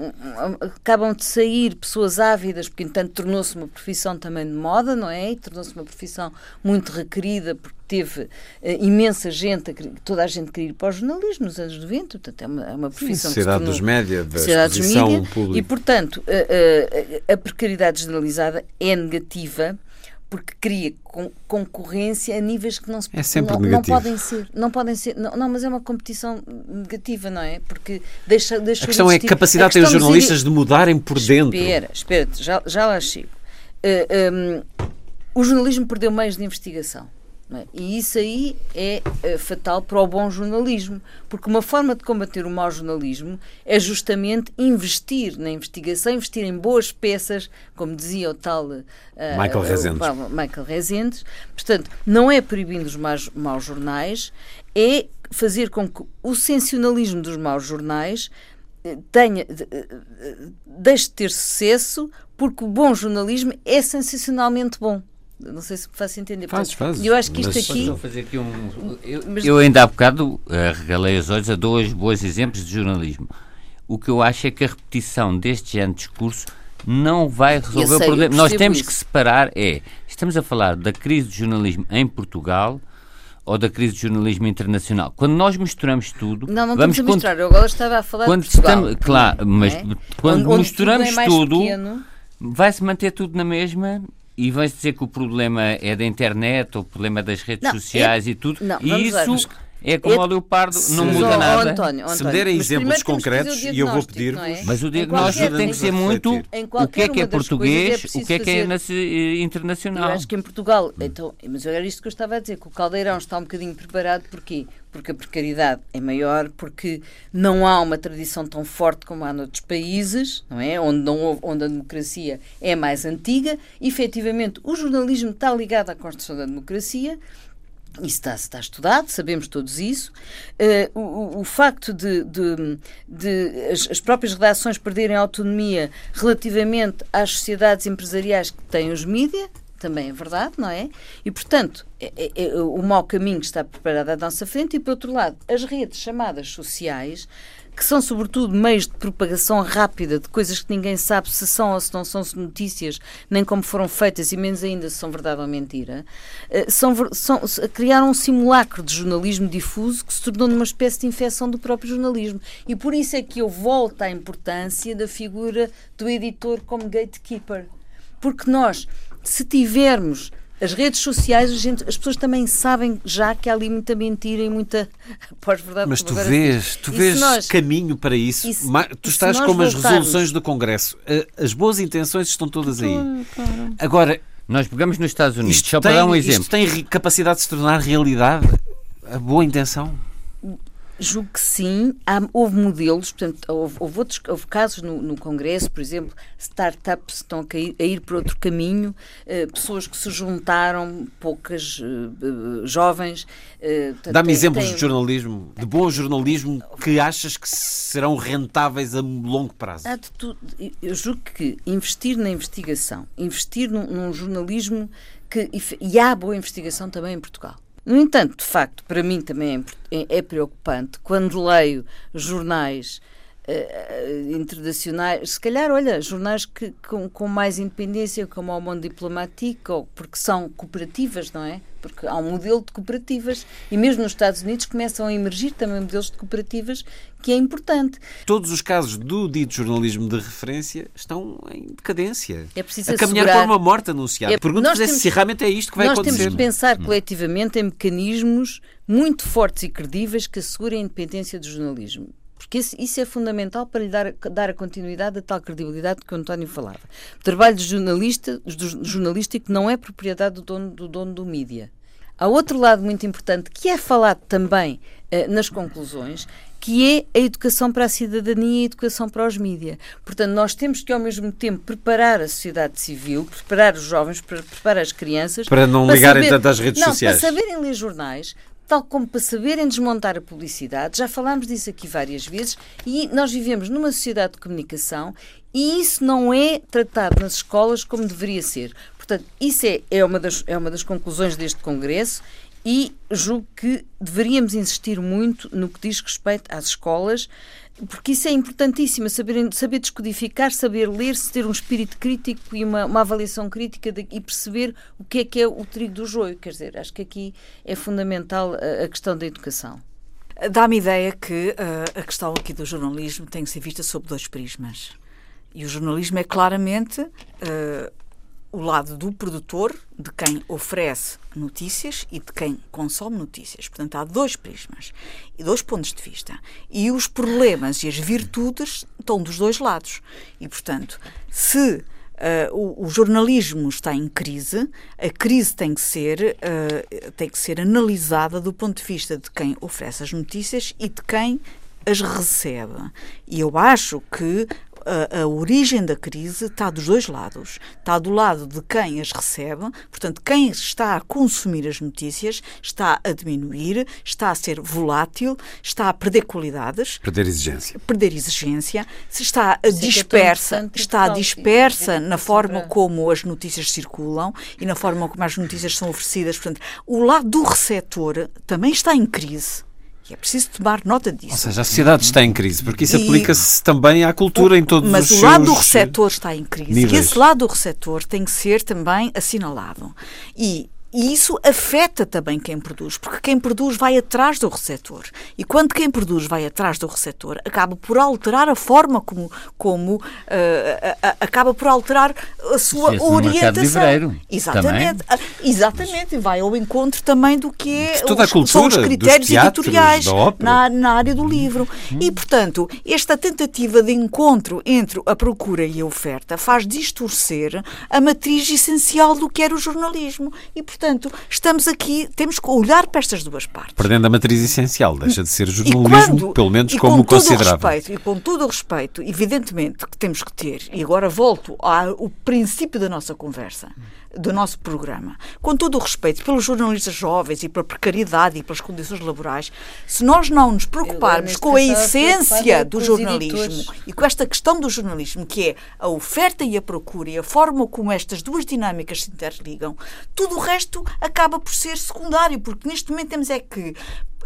acabam de sair pessoas ávidas porque entanto tornou-se uma profissão também de moda não é? E tornou-se uma profissão muito requerida porque teve uh, imensa gente, toda a gente queria ir para o jornalismo nos anos 90, portanto é uma, é uma profissão Sim, Sociedade dos média, da Sociedade dos mídia, e portanto a, a, a precariedade generalizada é negativa porque cria con concorrência a níveis que não se é sempre não, negativo. não podem ser não podem ser não, não, mas é uma competição negativa não é? Porque deixa, deixa a questão é a capacidade tem os jornalistas de mudarem por dentro. espera espera já, já lá chego. Uh, um, o jornalismo perdeu meios de investigação é? E isso aí é, é, fatal para o bom jornalismo, porque uma forma de combater o mau jornalismo é justamente investir na investigação, investir em boas peças, como dizia o tal uh, Michael, Rezendes. Michael Rezendes. Portanto, não é proibindo os maus, maus jornais, é fazer com que o sensacionalismo dos maus jornais eh, tenha, eh, deixe de ter sucesso, porque o bom jornalismo é sensacionalmente bom. Não sei se me faço entender. Faz, faz. Eu acho que isto mas, aqui. Fazer aqui um, eu, mas... eu ainda há bocado uh, regalei os olhos a dois bons exemplos de jornalismo. O que eu acho é que a repetição deste género de discurso não vai resolver sei, o problema. Nós temos isso. que separar é, estamos a falar da crise do jornalismo em Portugal ou da crise do jornalismo internacional. Quando nós misturamos tudo... Não, não vamos estamos a misturar. Eu agora estava a falar quando de Portugal. Estamos, claro, mas é? quando onde, misturamos tudo, é tudo vai-se manter tudo na mesma e vais dizer que o problema é da internet, o problema das redes não, sociais é, e tudo. Não, e isso é como o leopardo, não muda nada. António, António, Se me derem exemplos concretos, e eu vou pedir-vos. É? Mas o diagnóstico tem que ser muito o que é que é português, é o que é que é fazer... internacional. Eu acho que em Portugal, então, mas era isto que eu estava a dizer, que o caldeirão está um bocadinho preparado, porquê? Porque a precariedade é maior, porque não há uma tradição tão forte como há noutros países, não é? Onde, não houve, onde a democracia é mais antiga. E, efetivamente, o jornalismo está ligado à construção da democracia isso está, está, estudado, sabemos todos isso. Uh, o, o, facto de, de, de as, as, próprias redações perderem autonomia relativamente às sociedades empresariais que têm os mídias, também é verdade, não é? E, portanto, é, é, é, o mau caminho está preparado à nossa frente e, por outro lado, as redes chamadas sociais que são sobretudo meios de propagação rápida de coisas que ninguém sabe se são ou se não são notícias, nem como foram feitas e menos ainda se são verdade ou mentira, eh, são, são, criaram um simulacro de jornalismo difuso que se tornou numa espécie de infecção do próprio jornalismo. E por isso é que eu volto à importância da figura do editor como gatekeeper. Porque nós, se tivermos as redes sociais, gente, as pessoas também sabem já que há ali muita mentira e muita pós-verdade. Mas tu vês, tu vês nós, nós para isso. isso tu estás como as resoluções do Congresso. As boas intenções estão todas aí. Claro. Agora, nós pegamos nos Estados Unidos, só para dar um exemplo. Isto tem capacidade de se tornar realidade? A boa intenção? Julgo que sim. Há, houve modelos, portanto, houve, houve, outros, houve casos no, no, Congresso, por exemplo, startups estão a, cair, a ir por outro caminho, uh, pessoas que se juntaram, poucas uh, jovens. Uh, Dá-me exemplos tem... de jornalismo, de bom jornalismo, que achas que serão rentáveis a longo prazo. Há de tudo. Eu julgo que investir na investigação, investir num, num jornalismo que. E há boa investigação também em Portugal no entanto, de facto, para mim também é, é preocupante quando leio jornais uh, internacionais, se calhar, olha, jornais que, com, com mais independência, como o Mundo Diplomático, porque são cooperativas, não é? Porque há um modelo de cooperativas e mesmo nos Estados Unidos começam a emergir também modelos de cooperativas que é importante. Todos os casos do dito jornalismo de referência estão em decadência. É preciso a caminhar assegurar... para uma morte anunciada. É, Pergunto-vos se realmente é isto que vai nós acontecer. Nós temos de pensar coletivamente em mecanismos muito fortes e credíveis que assegurem a independência do jornalismo porque isso é fundamental para lhe dar, dar a continuidade a tal credibilidade que o António falava. O trabalho de jornalista, do jornalístico não é propriedade do dono do, dono do mídia. Há outro lado muito importante que é falado também eh, nas conclusões, que é a educação para a cidadania e a educação para os mídias. Portanto, nós temos que, ao mesmo tempo, preparar a sociedade civil, preparar os jovens, preparar as crianças. Para não para ligarem saber, tanto às redes não, sociais. Para saberem ler jornais, tal como para saberem desmontar a publicidade. Já falámos disso aqui várias vezes e nós vivemos numa sociedade de comunicação e isso não é tratado nas escolas como deveria ser. Portanto, isso é, é, uma, das, é uma das conclusões deste Congresso e julgo que deveríamos insistir muito no que diz respeito às escolas porque isso é importantíssimo, saber, saber descodificar, saber ler, ter um espírito crítico e uma, uma avaliação crítica de, e perceber o que é que é o trigo do joio. Quer dizer, acho que aqui é fundamental a, a questão da educação. Dá-me ideia que uh, a questão aqui do jornalismo tem que ser vista sob dois prismas. E o jornalismo é claramente uh, o lado do produtor, de quem oferece notícias e de quem consome notícias. Portanto, há dois prismas e dois pontos de vista. E os problemas e as virtudes estão dos dois lados. E, portanto, se Uh, o, o, jornalismo está em crise, a crise tem que, ser, uh, tem que ser analisada do ponto de vista de quem oferece as notícias e de quem as recebe. E eu acho que a, a, origem da crise está dos dois lados. Está do lado de quem as recebe, portanto, quem está a consumir as notícias está a diminuir, está a ser volátil, está a perder qualidades. Perder exigência. Perder exigência, está a dispersa, está dispersa na forma como as notícias circulam e na forma como as notícias são oferecidas. Portanto, o lado do receptor também está em crise. E é preciso tomar nota disso. Ou seja, a sociedade está em crise, porque isso aplica-se também à cultura o, em todos os Mas o lado do receptor está em crise. Níveis. E esse lado do receptor tem que ser também assinalado. E e isso afeta também quem produz, porque quem produz vai atrás do receptor. E quando quem produz vai atrás do receptor, acaba por alterar a forma como, como uh, a, a, acaba por alterar a sua orientação. exatamente, também. exatamente, e vai ao encontro também do que é toda os, a cultura, são os critérios teatros, editoriais na, na, área do livro. Uhum. E, portanto, esta tentativa de encontro entre a procura e a oferta faz distorcer a matriz essencial do que era o jornalismo. E, portanto, portanto, estamos aqui, temos que olhar para estas duas partes. Perdendo a matriz essencial, deixa de ser jornalismo, quando, pelo menos como com considerava. O respeito, e com todo o respeito, evidentemente, que temos que ter, e agora volto ao princípio da nossa conversa, do nosso programa, com todo o respeito pelos jornalistas jovens e pela precariedade e pelas condições laborais, se nós não nos preocuparmos com a essência do jornalismo editores. e com esta questão do jornalismo, que é a oferta e a procura e a forma como estas duas dinâmicas se interligam, tudo o resto acaba por ser secundário, porque neste momento temos é que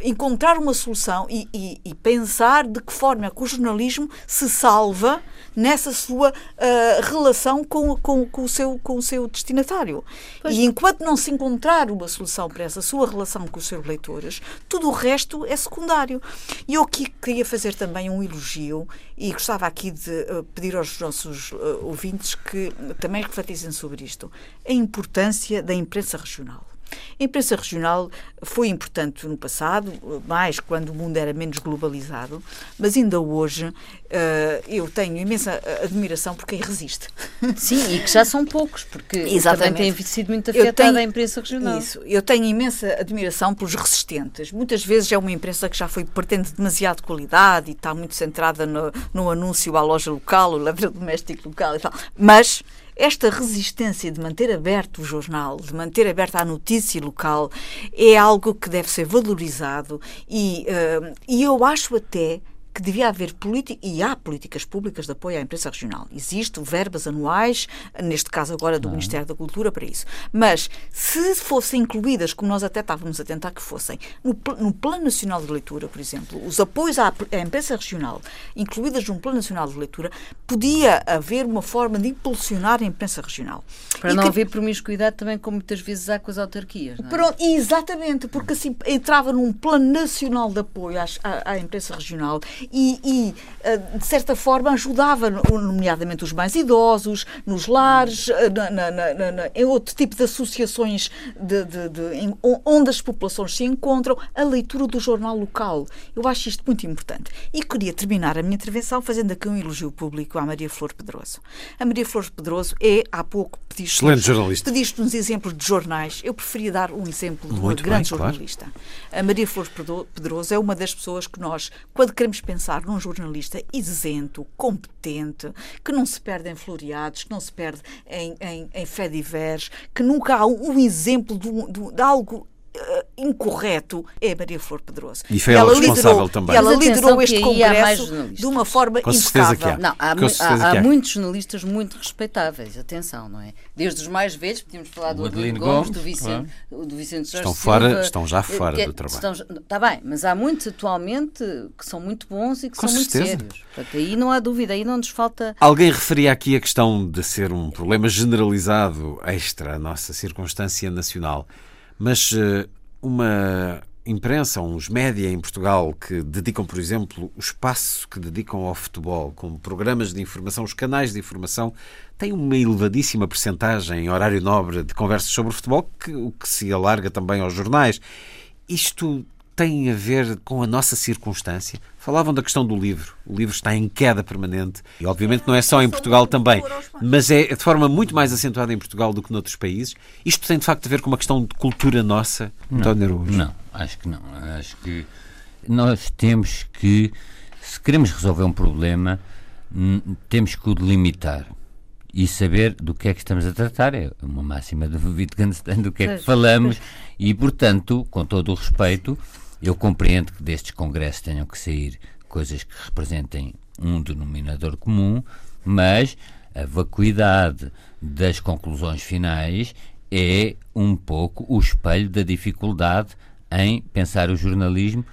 encontrar uma solução e, e- e pensar de que forma é que o jornalismo se salva nessa sua ah, relação com, com, com o seu, com o seu destinatário. E enquanto não se encontrar uma solução para essa sua relação com os seus leitores, tudo o resto é secundário. E eu aqui queria fazer também um elogio e gostava aqui de ah, pedir aos nossos ah, ouvintes que também refletissem sobre isto. A importância da imprensa regional. A imprensa regional foi importante no passado, mais quando o mundo era menos globalizado, mas ainda hoje eh, eu tenho imensa admiração por quem resiste. Sim, e que já são poucos, porque Exatamente. também tem sido muito afetada a imprensa regional. Isso. Eu tenho imensa admiração pelos resistentes. Muitas vezes é uma imprensa que já foi pretende demasiado qualidade e está muito centrada no, no anúncio à loja local, o eletrodoméstico local e tal. Mas esta resistência de manter aberto o jornal, de manter aberta a notícia local, é algo que deve ser valorizado e, eh, e eu acho até que devia haver política, e há políticas públicas de apoio à imprensa regional. Existem verbas anuais, neste caso agora do Ministério da Cultura, para isso. Mas se fossem incluídas, como nós até estávamos a tentar que fossem, no, no Plano Nacional de Leitura, por exemplo, os apoios à, à imprensa regional, incluídas num Plano Nacional de Leitura, podia haver uma forma de impulsionar a imprensa regional. Para E não que- haver promiscuidade também, como muitas vezes há com as autarquias. Não é? Pronto, exatamente, porque assim entrava num plano nacional de apoio às- à, à imprensa regional e, e, eh, de certa forma, ajudava, no- nomeadamente os mais idosos, nos lares, eh, na, na- na- em outro tipo de associações de, de- de- onde as populações se encontram, a leitura do jornal local. Eu acho isto muito importante. E queria terminar a minha intervenção fazendo aqui um elogio público à Maria Flor Pedroso. A Maria Flor Pedroso é, há pouco, pediste Excelente jornalista. Pediste uns exemplos de jornais. Eu preferia dar um exemplo de uma Muito grande bem, claro. jornalista. A Maria Flores Pedro- Pedroso é uma das pessoas que nós, quando queremos pensar num jornalista isento, competente, que não se perde em floreados, que não se perde em, em, em fé divers, que nunca há um, exemplo de, de de algo eh, incorreto, é Maria Flor Pedroso. E foi ela responsável liderou, também. e ela liderou este congresso de uma forma Com impecável. que Não, há, mu- certeza há- que há há. muitos jornalistas muito respeitáveis, atenção, não é? Desde os mais velhos, podíamos falar do O Adelino Adelino Gomes, Gomes, do Vicente, do Vicente Jorge Estão fora- Silva, estão já eh, fora que- do trabalho. estão- Está bem, mas há muitos atualmente que são muito bons e que Com são muito certeza. sérios. Portanto, aí não há dúvida, aí não nos falta... Alguém referia aqui a questão de ser um problema generalizado extra à nossa circunstância nacional, mas eh, uma imprensa, uns média em Portugal que dedicam, por exemplo, o espaço que dedicam ao futebol, como programas de informação, os canais de informação, têm uma elevadíssima percentagem em horário nobre de conversas sobre futebol, que, o que se alarga também aos jornais. Isto tem a ver com a nossa circunstância. Falavam da questão do livro. O livro está em queda permanente. E, obviamente, não é só em Portugal também, mas é de forma muito mais acentuada em Portugal do que noutros países. Isto tem, de facto, a ver com uma questão de cultura nossa, António Araújo? Não, acho que não. Acho que nós temos que, se queremos resolver um problema, hum, temos que o delimitar e saber do que é que estamos a tratar. É uma máxima de Wittgenstein do que é que falamos e, portanto, com todo o respeito, eu compreendo que destes congressos tenham que sair coisas que representem um denominador comum, mas a vacuidade das conclusões finais é um pouco o espelho da dificuldade em pensar o jornalismo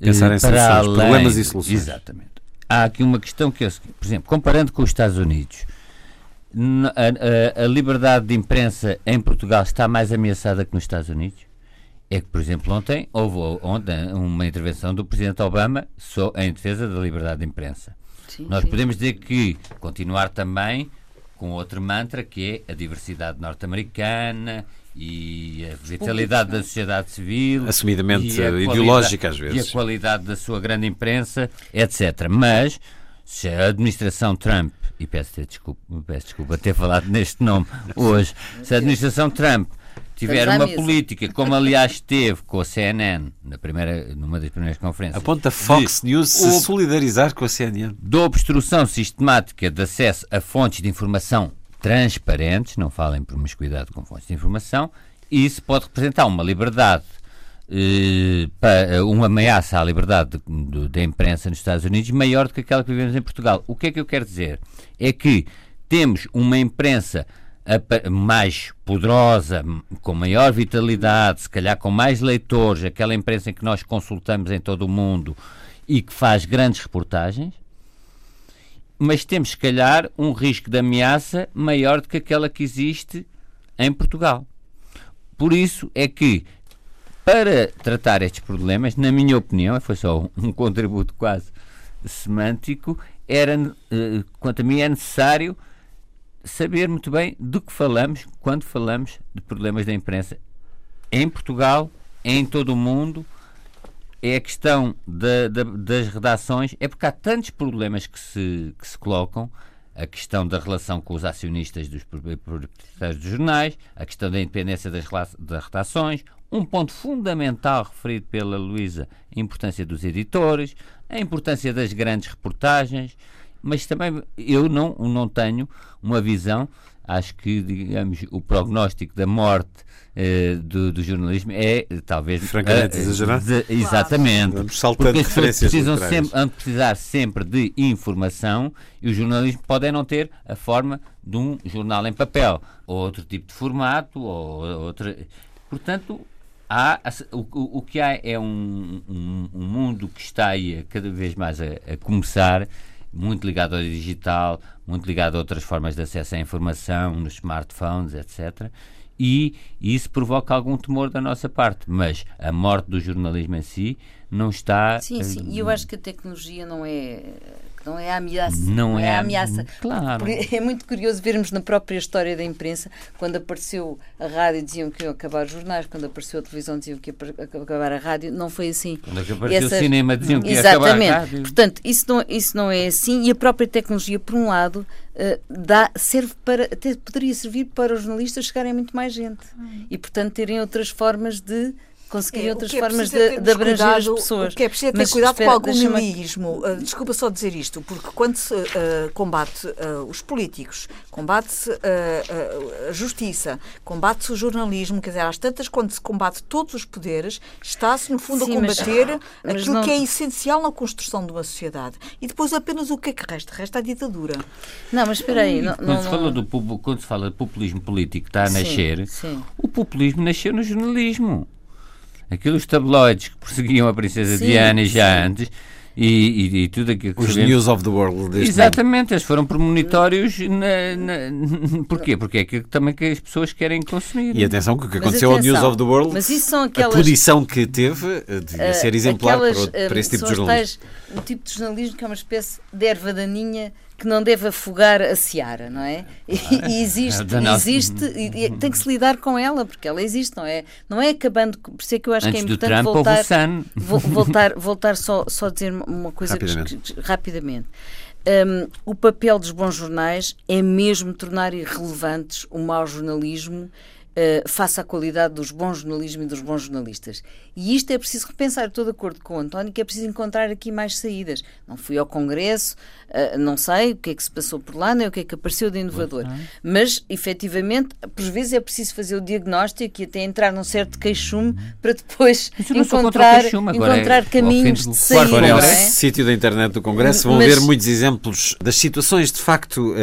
Pensar eh, em para soluções, além- problemas e soluções. Exatamente. Há aqui uma questão que é, por exemplo, comparando com os Estados Unidos, a, a- a liberdade de imprensa em Portugal está mais ameaçada que nos Estados Unidos? É que, por exemplo, ontem houve ontem uma intervenção do Presidente Obama só em defesa da liberdade de imprensa. Sim, Nós sim. podemos dizer que continuar também com outro mantra que é a diversidade norte-americana e a vitalidade da sociedade civil, Assumidamente e ideológica, às vezes. e a qualidade da sua grande imprensa, etc. Mas se a administração Trump, e peço desculpa, peço desculpa ter falado neste nome hoje, se a administração Trump tiver uma política, como aliás teve com a CNN, na primeira, numa das primeiras conferências. A ponta Fox de, News se solidarizar com a CNN. Da obstrução sistemática de acesso a fontes de informação transparentes, não falem promiscuidade com fontes de informação, isso pode representar uma liberdade eh, para uma ameaça à liberdade da imprensa nos Estados Unidos maior do que aquela que vivemos em Portugal. O que é que eu quero dizer? É que temos uma imprensa mais poderosa, com maior vitalidade, se calhar com mais leitores, aquela imprensa em que nós consultamos em todo o mundo e que faz grandes reportagens, mas temos, se calhar, um risco de ameaça maior do que aquela que existe em Portugal. Por isso é que para tratar estes problemas, na minha opinião, foi só um contributo quase semântico, era, eh, quanto a mim, é necessário saber muito bem do que falamos quando falamos de problemas da imprensa. Em Portugal, em todo o mundo. É a questão da, da, das redações, é porque há tantos problemas que se, que se colocam. A questão da relação com os acionistas dos proprietários dos jornais, a questão da independência das, das redações, um ponto fundamental referido pela Luísa, a importância dos editores, a importância das grandes reportagens, mas também eu não, não tenho uma visão, acho que, digamos, o prognóstico da morte eh, do, do, jornalismo é talvez francamente uh, exagerado. De, exatamente. Vamos saltando porque as pessoas precisam sempre, precisar sempre de informação e o jornalismo pode não ter a forma de um jornal em papel ou outro tipo de formato ou outra. Portanto, há, o, o que há é um, um, um, mundo que está aí cada vez mais a, a, começar, muito ligado ao digital, muito ligado a outras formas de acesso à informação, nos smartphones, etc. E, isso provoca algum temor da nossa parte, mas a morte do jornalismo em si não está. Sim, sim, e eu acho que a tecnologia não é não é a ameaça. Não, não é, é, a ameaça. Claro. É muito curioso vermos na própria história da imprensa, quando apareceu a rádio diziam que iam acabar os jornais, quando apareceu a televisão diziam que ia acabar a rádio, não foi assim. Quando apareceu Essa... o cinema diziam que ia acabar a rádio. Portanto, isso não, isso não é assim e a própria tecnologia, por um lado, uh, dá, serve para, até poderia servir para os jornalistas chegarem muito mais gente hum. e, portanto, terem outras formas de conseguir é, outras é formas de, de, abranger cuidado, as pessoas. O que é preciso é ter Mas, cuidado espera, com algum milismo. Uh, desculpa só dizer isto, porque quando se uh, combate uh, os políticos, combate-se a justiça, combate-se o jornalismo, quer dizer, às tantas, quando se combate todos os poderes, está-se, no fundo, Sim, a combater mas, mas aquilo não... que é essencial na construção de uma sociedade. E depois apenas o que é que resta? Resta a ditadura. Não, mas espera aí. Não, quando, não, se fala do, quando se fala de populismo político que está a nascer, sim. o populismo nasceu no jornalismo aqueles tabloides que perseguiam a princesa sim, Diana já antes e, e, e, tudo aquilo que Os sabemos. News of the World. Exatamente, eles foram premonitórios. Na, na, porquê? Porque é aquilo também que as pessoas querem consumir. E atenção, que o que aconteceu ao News of the World, mas isso são aquelas, a posição que teve eh, devia uh, ser exemplar aquelas, para, para esse tipo de jornalismo. o tipo de jornalismo que é uma espécie de erva daninha que não deve afogar a seara, não é? E, existe, é existe e, tem que se lidar com ela, porque ela existe, não é? Não é acabando, por isso é que eu acho Antes que é importante voltar, voltar, voltar só, só dizer uma coisa rapidamente. Que, rapidamente. Um, o papel dos bons jornais é mesmo tornar irrelevantes o mau jornalismo uh, face à qualidade dos bons jornalismo e dos bons jornalistas. E isto é preciso repensar. Estou de acordo com o António que é preciso encontrar aqui mais saídas. Não fui ao Congresso, uh, não sei o que é que se passou por lá, nem o que é que apareceu de inovador. Mas, efetivamente, por vezes é preciso fazer o diagnóstico e até entrar num certo queixume para depois encontrar, encontrar é, caminhos de saída. Forem ao é? sítio da internet do Congresso, vão Mas, ver muitos exemplos das situações, de facto, uh,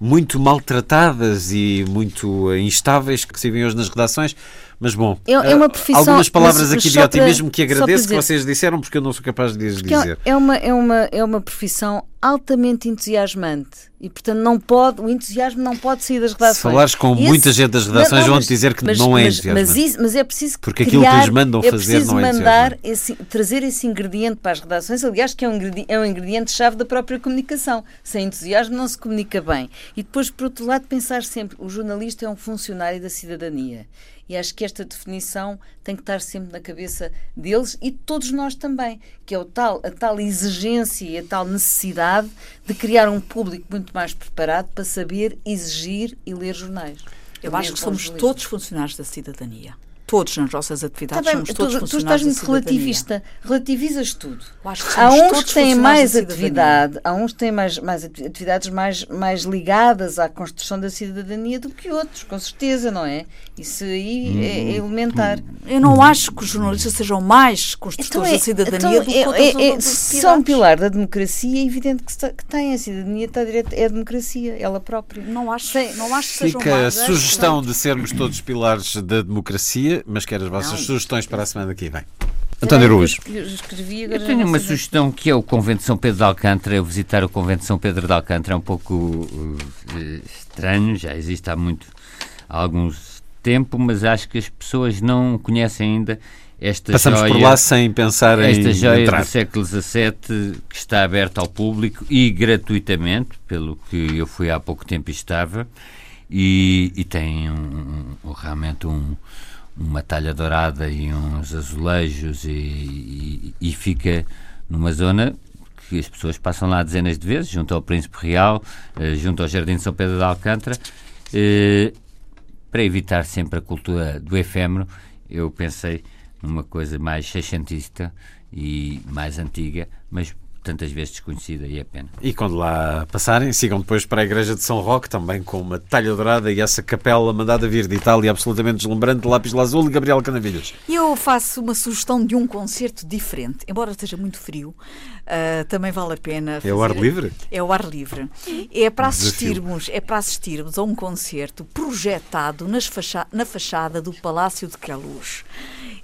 muito maltratadas e muito instáveis que se vivem hoje nas redações mas bom, é, é uma profissão, algumas palavras mas, aqui de otimismo que agradeço dizer, que vocês disseram, porque eu não sou capaz de as é dizer. É uma, é, uma, é uma profissão altamente entusiasmante e, portanto, não pode, o entusiasmo não pode sair das redações. Se falares com Esse, muita gente das redações, vão-te dizer que mas, não é mas, entusiasmante. Mas, mas é preciso Porque aquilo criar, que lhes mandam é fazer não é mandar esse, trazer esse ingrediente para as redações, aliás, que é um ingrediente, é um ingrediente-chave da própria comunicação. Sem entusiasmo não se comunica bem. E depois, por outro lado, pensar sempre, o jornalista é um funcionário da cidadania. E acho que esta definição tem que estar sempre na cabeça deles e de todos nós também, que é o tal, a tal exigência e a tal necessidade de criar um público muito mais preparado para saber exigir e ler jornais. Eu acho que somos todos funcionários da cidadania todos nas nossas atividades tá somos todos tu, tu estás muito relativista, relativizas tudo. Que há uns que têm mais atividade, há uns que têm mais, mais atividades mais, mais ligadas à construção da cidadania do que outros, com certeza, não é? Isso aí hum, é, é elementar. Hum. Eu não acho que os jornalistas sejam mais construtores então é, da cidadania então do que é, outras é, é, São pilar da democracia, é evidente que, está, que tem a cidadania, está direto, é a democracia, ela própria. Não acho, não acho que sejam Fica mais. a sugestão de sermos todos pilares da democracia mas quero as vossas não. sugestões para a semana que vem. António Ruas. Eu tenho uma sugestão que é o Convento de São Pedro de Alcântara. Eu visitar o Convento de São Pedro de Alcântara é um pouco uh, estranho, já existe há muito há alguns tempo, mas acho que as pessoas não conhecem ainda esta Passamos joia, por lá sem pensar esta em Esta joia entrar. do século XVII que está aberta ao público e gratuitamente, pelo que eu fui há pouco tempo e estava, e, e tem um, um, realmente um uma talha dourada e uns azulejos e, e, e, fica numa zona que as pessoas passam lá dezenas de vezes, junto ao Príncipe Real, eh, junto ao Jardim de São Pedro de Alcântara, eh, para evitar sempre a cultura do efêmero, eu pensei numa coisa mais seiscentista e mais antiga, mas tantas vezes desconhecida e é pena. E quando lá passarem, sigam depois para a Igreja de São Roque, também com uma talha dourada e essa capela mandada vir de Itália absolutamente deslumbrante de lápis lazul e Gabriel Canavilhas. Eu faço uma sugestão de um concerto diferente, embora esteja muito frio, uh, também vale a pena. Fazer... É o ar livre? É o ar livre. É para assistirmos, é para assistirmos a um concerto projetado nas facha... na fachada do Palácio de Queluz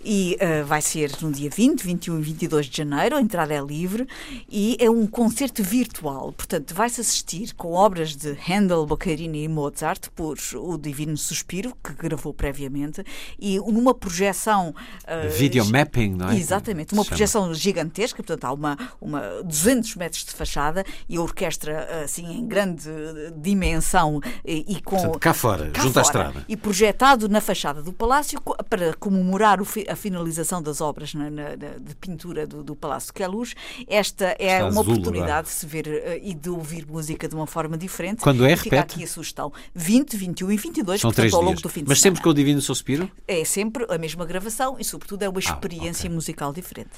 e uh, vai ser no dia 20, 21 e 22 de janeiro, a entrada é livre e é um concerto virtual, portanto vai-se assistir com obras de Handel, Boccherini e Mozart por o Divino Suspiro, que gravou previamente, e numa projeção... Uh, Video mapping, não é? Exatamente, uma projeção gigantesca, portanto há uma, uma 200 metros de fachada e a orquestra assim em grande dimensão e, e com... Portanto, cá fora, cá junto fora, à estrada. E projetado na fachada do palácio para comemorar o, a finalização das obras na, na, de pintura do, do Palácio de Queluz. Esta é Está uma azul, oportunidade de se ver uh, e de ouvir música de uma forma diferente. Quando é, Fica repete? aqui a sugestão. 20, 21 e 22, São portanto, ao longo dias. do fim de Mas semana. sempre com o Divino Suspiro? É sempre a mesma gravação e, sobretudo, é uma experiência ah, okay. musical diferente.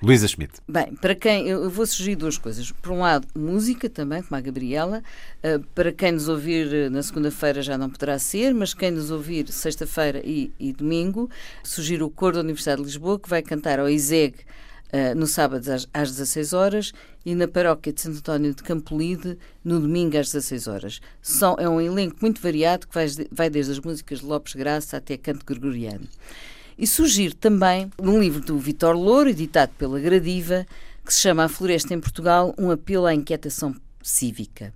Luísa Schmidt. Bem, para quem. Eu vou sugerir duas coisas. Por um lado, música também, como a Gabriela. Uh, para quem nos ouvir eh, na segunda-feira já não poderá ser, mas quem nos ouvir sexta-feira e, e, domingo, sugiro o Coro da Universidade de Lisboa, que vai cantar ao ISEG uh, no sábado às, às 16 horas e na paróquia de Santo António de Campolide no domingo às 16 horas. São, é um elenco muito variado que vai, vai desde as músicas de Lopes Graça até canto gregoriano. E sugiro também um livro do Vitor Louro, editado pela Gradiva, que se chama A Floresta em Portugal, um apelo à inquietação cívica.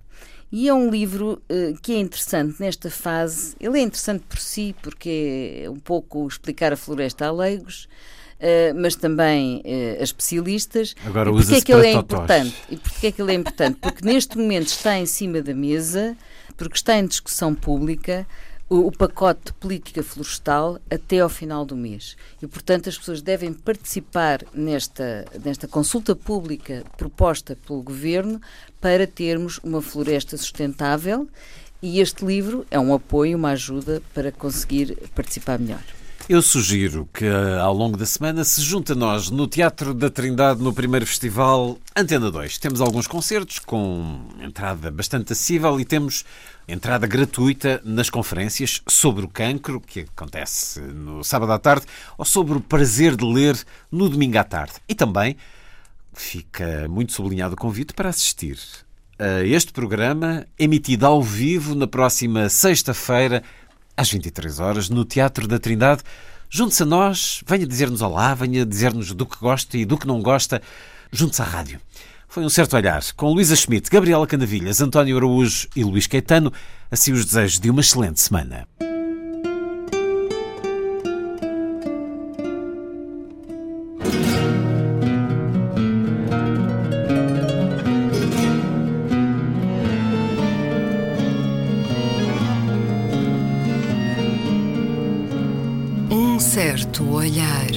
E é um livro uh, que é interessante nesta fase. Ele é interessante por si, porque é um pouco explicar a floresta a leigos, uh, mas também uh, a especialistas. Agora e porque é que ele é importante? E porquê é que ele é importante? Porque neste momento está em cima da mesa, porque está em discussão pública o, o, pacote de política florestal até ao final do mês. E, portanto, as pessoas devem participar nesta, nesta consulta pública proposta pelo Governo para termos uma floresta sustentável. E este livro é um apoio, uma ajuda para conseguir participar melhor. Eu sugiro que ao longo da semana se junte a nós no Teatro da Trindade no primeiro festival Antena 2. Temos alguns concertos com entrada bastante acessível e temos entrada gratuita nas conferências sobre o cancro, que acontece no sábado à tarde, ou sobre o prazer de ler no domingo à tarde. E também fica muito sublinhado o convite para assistir a este programa, emitido ao vivo na próxima sexta-feira, às 23 horas, no Teatro da Trindade. Junte-se a nós, venha dizer-nos olá, venha dizer-nos do que gosta e do que não gosta. Junte-se à rádio. Foi um certo olhar, com Luísa Schmidt, Gabriela Canavilhas, António Araújo e Luís Caetano. Assim os desejos de uma excelente semana. Um certo olhar.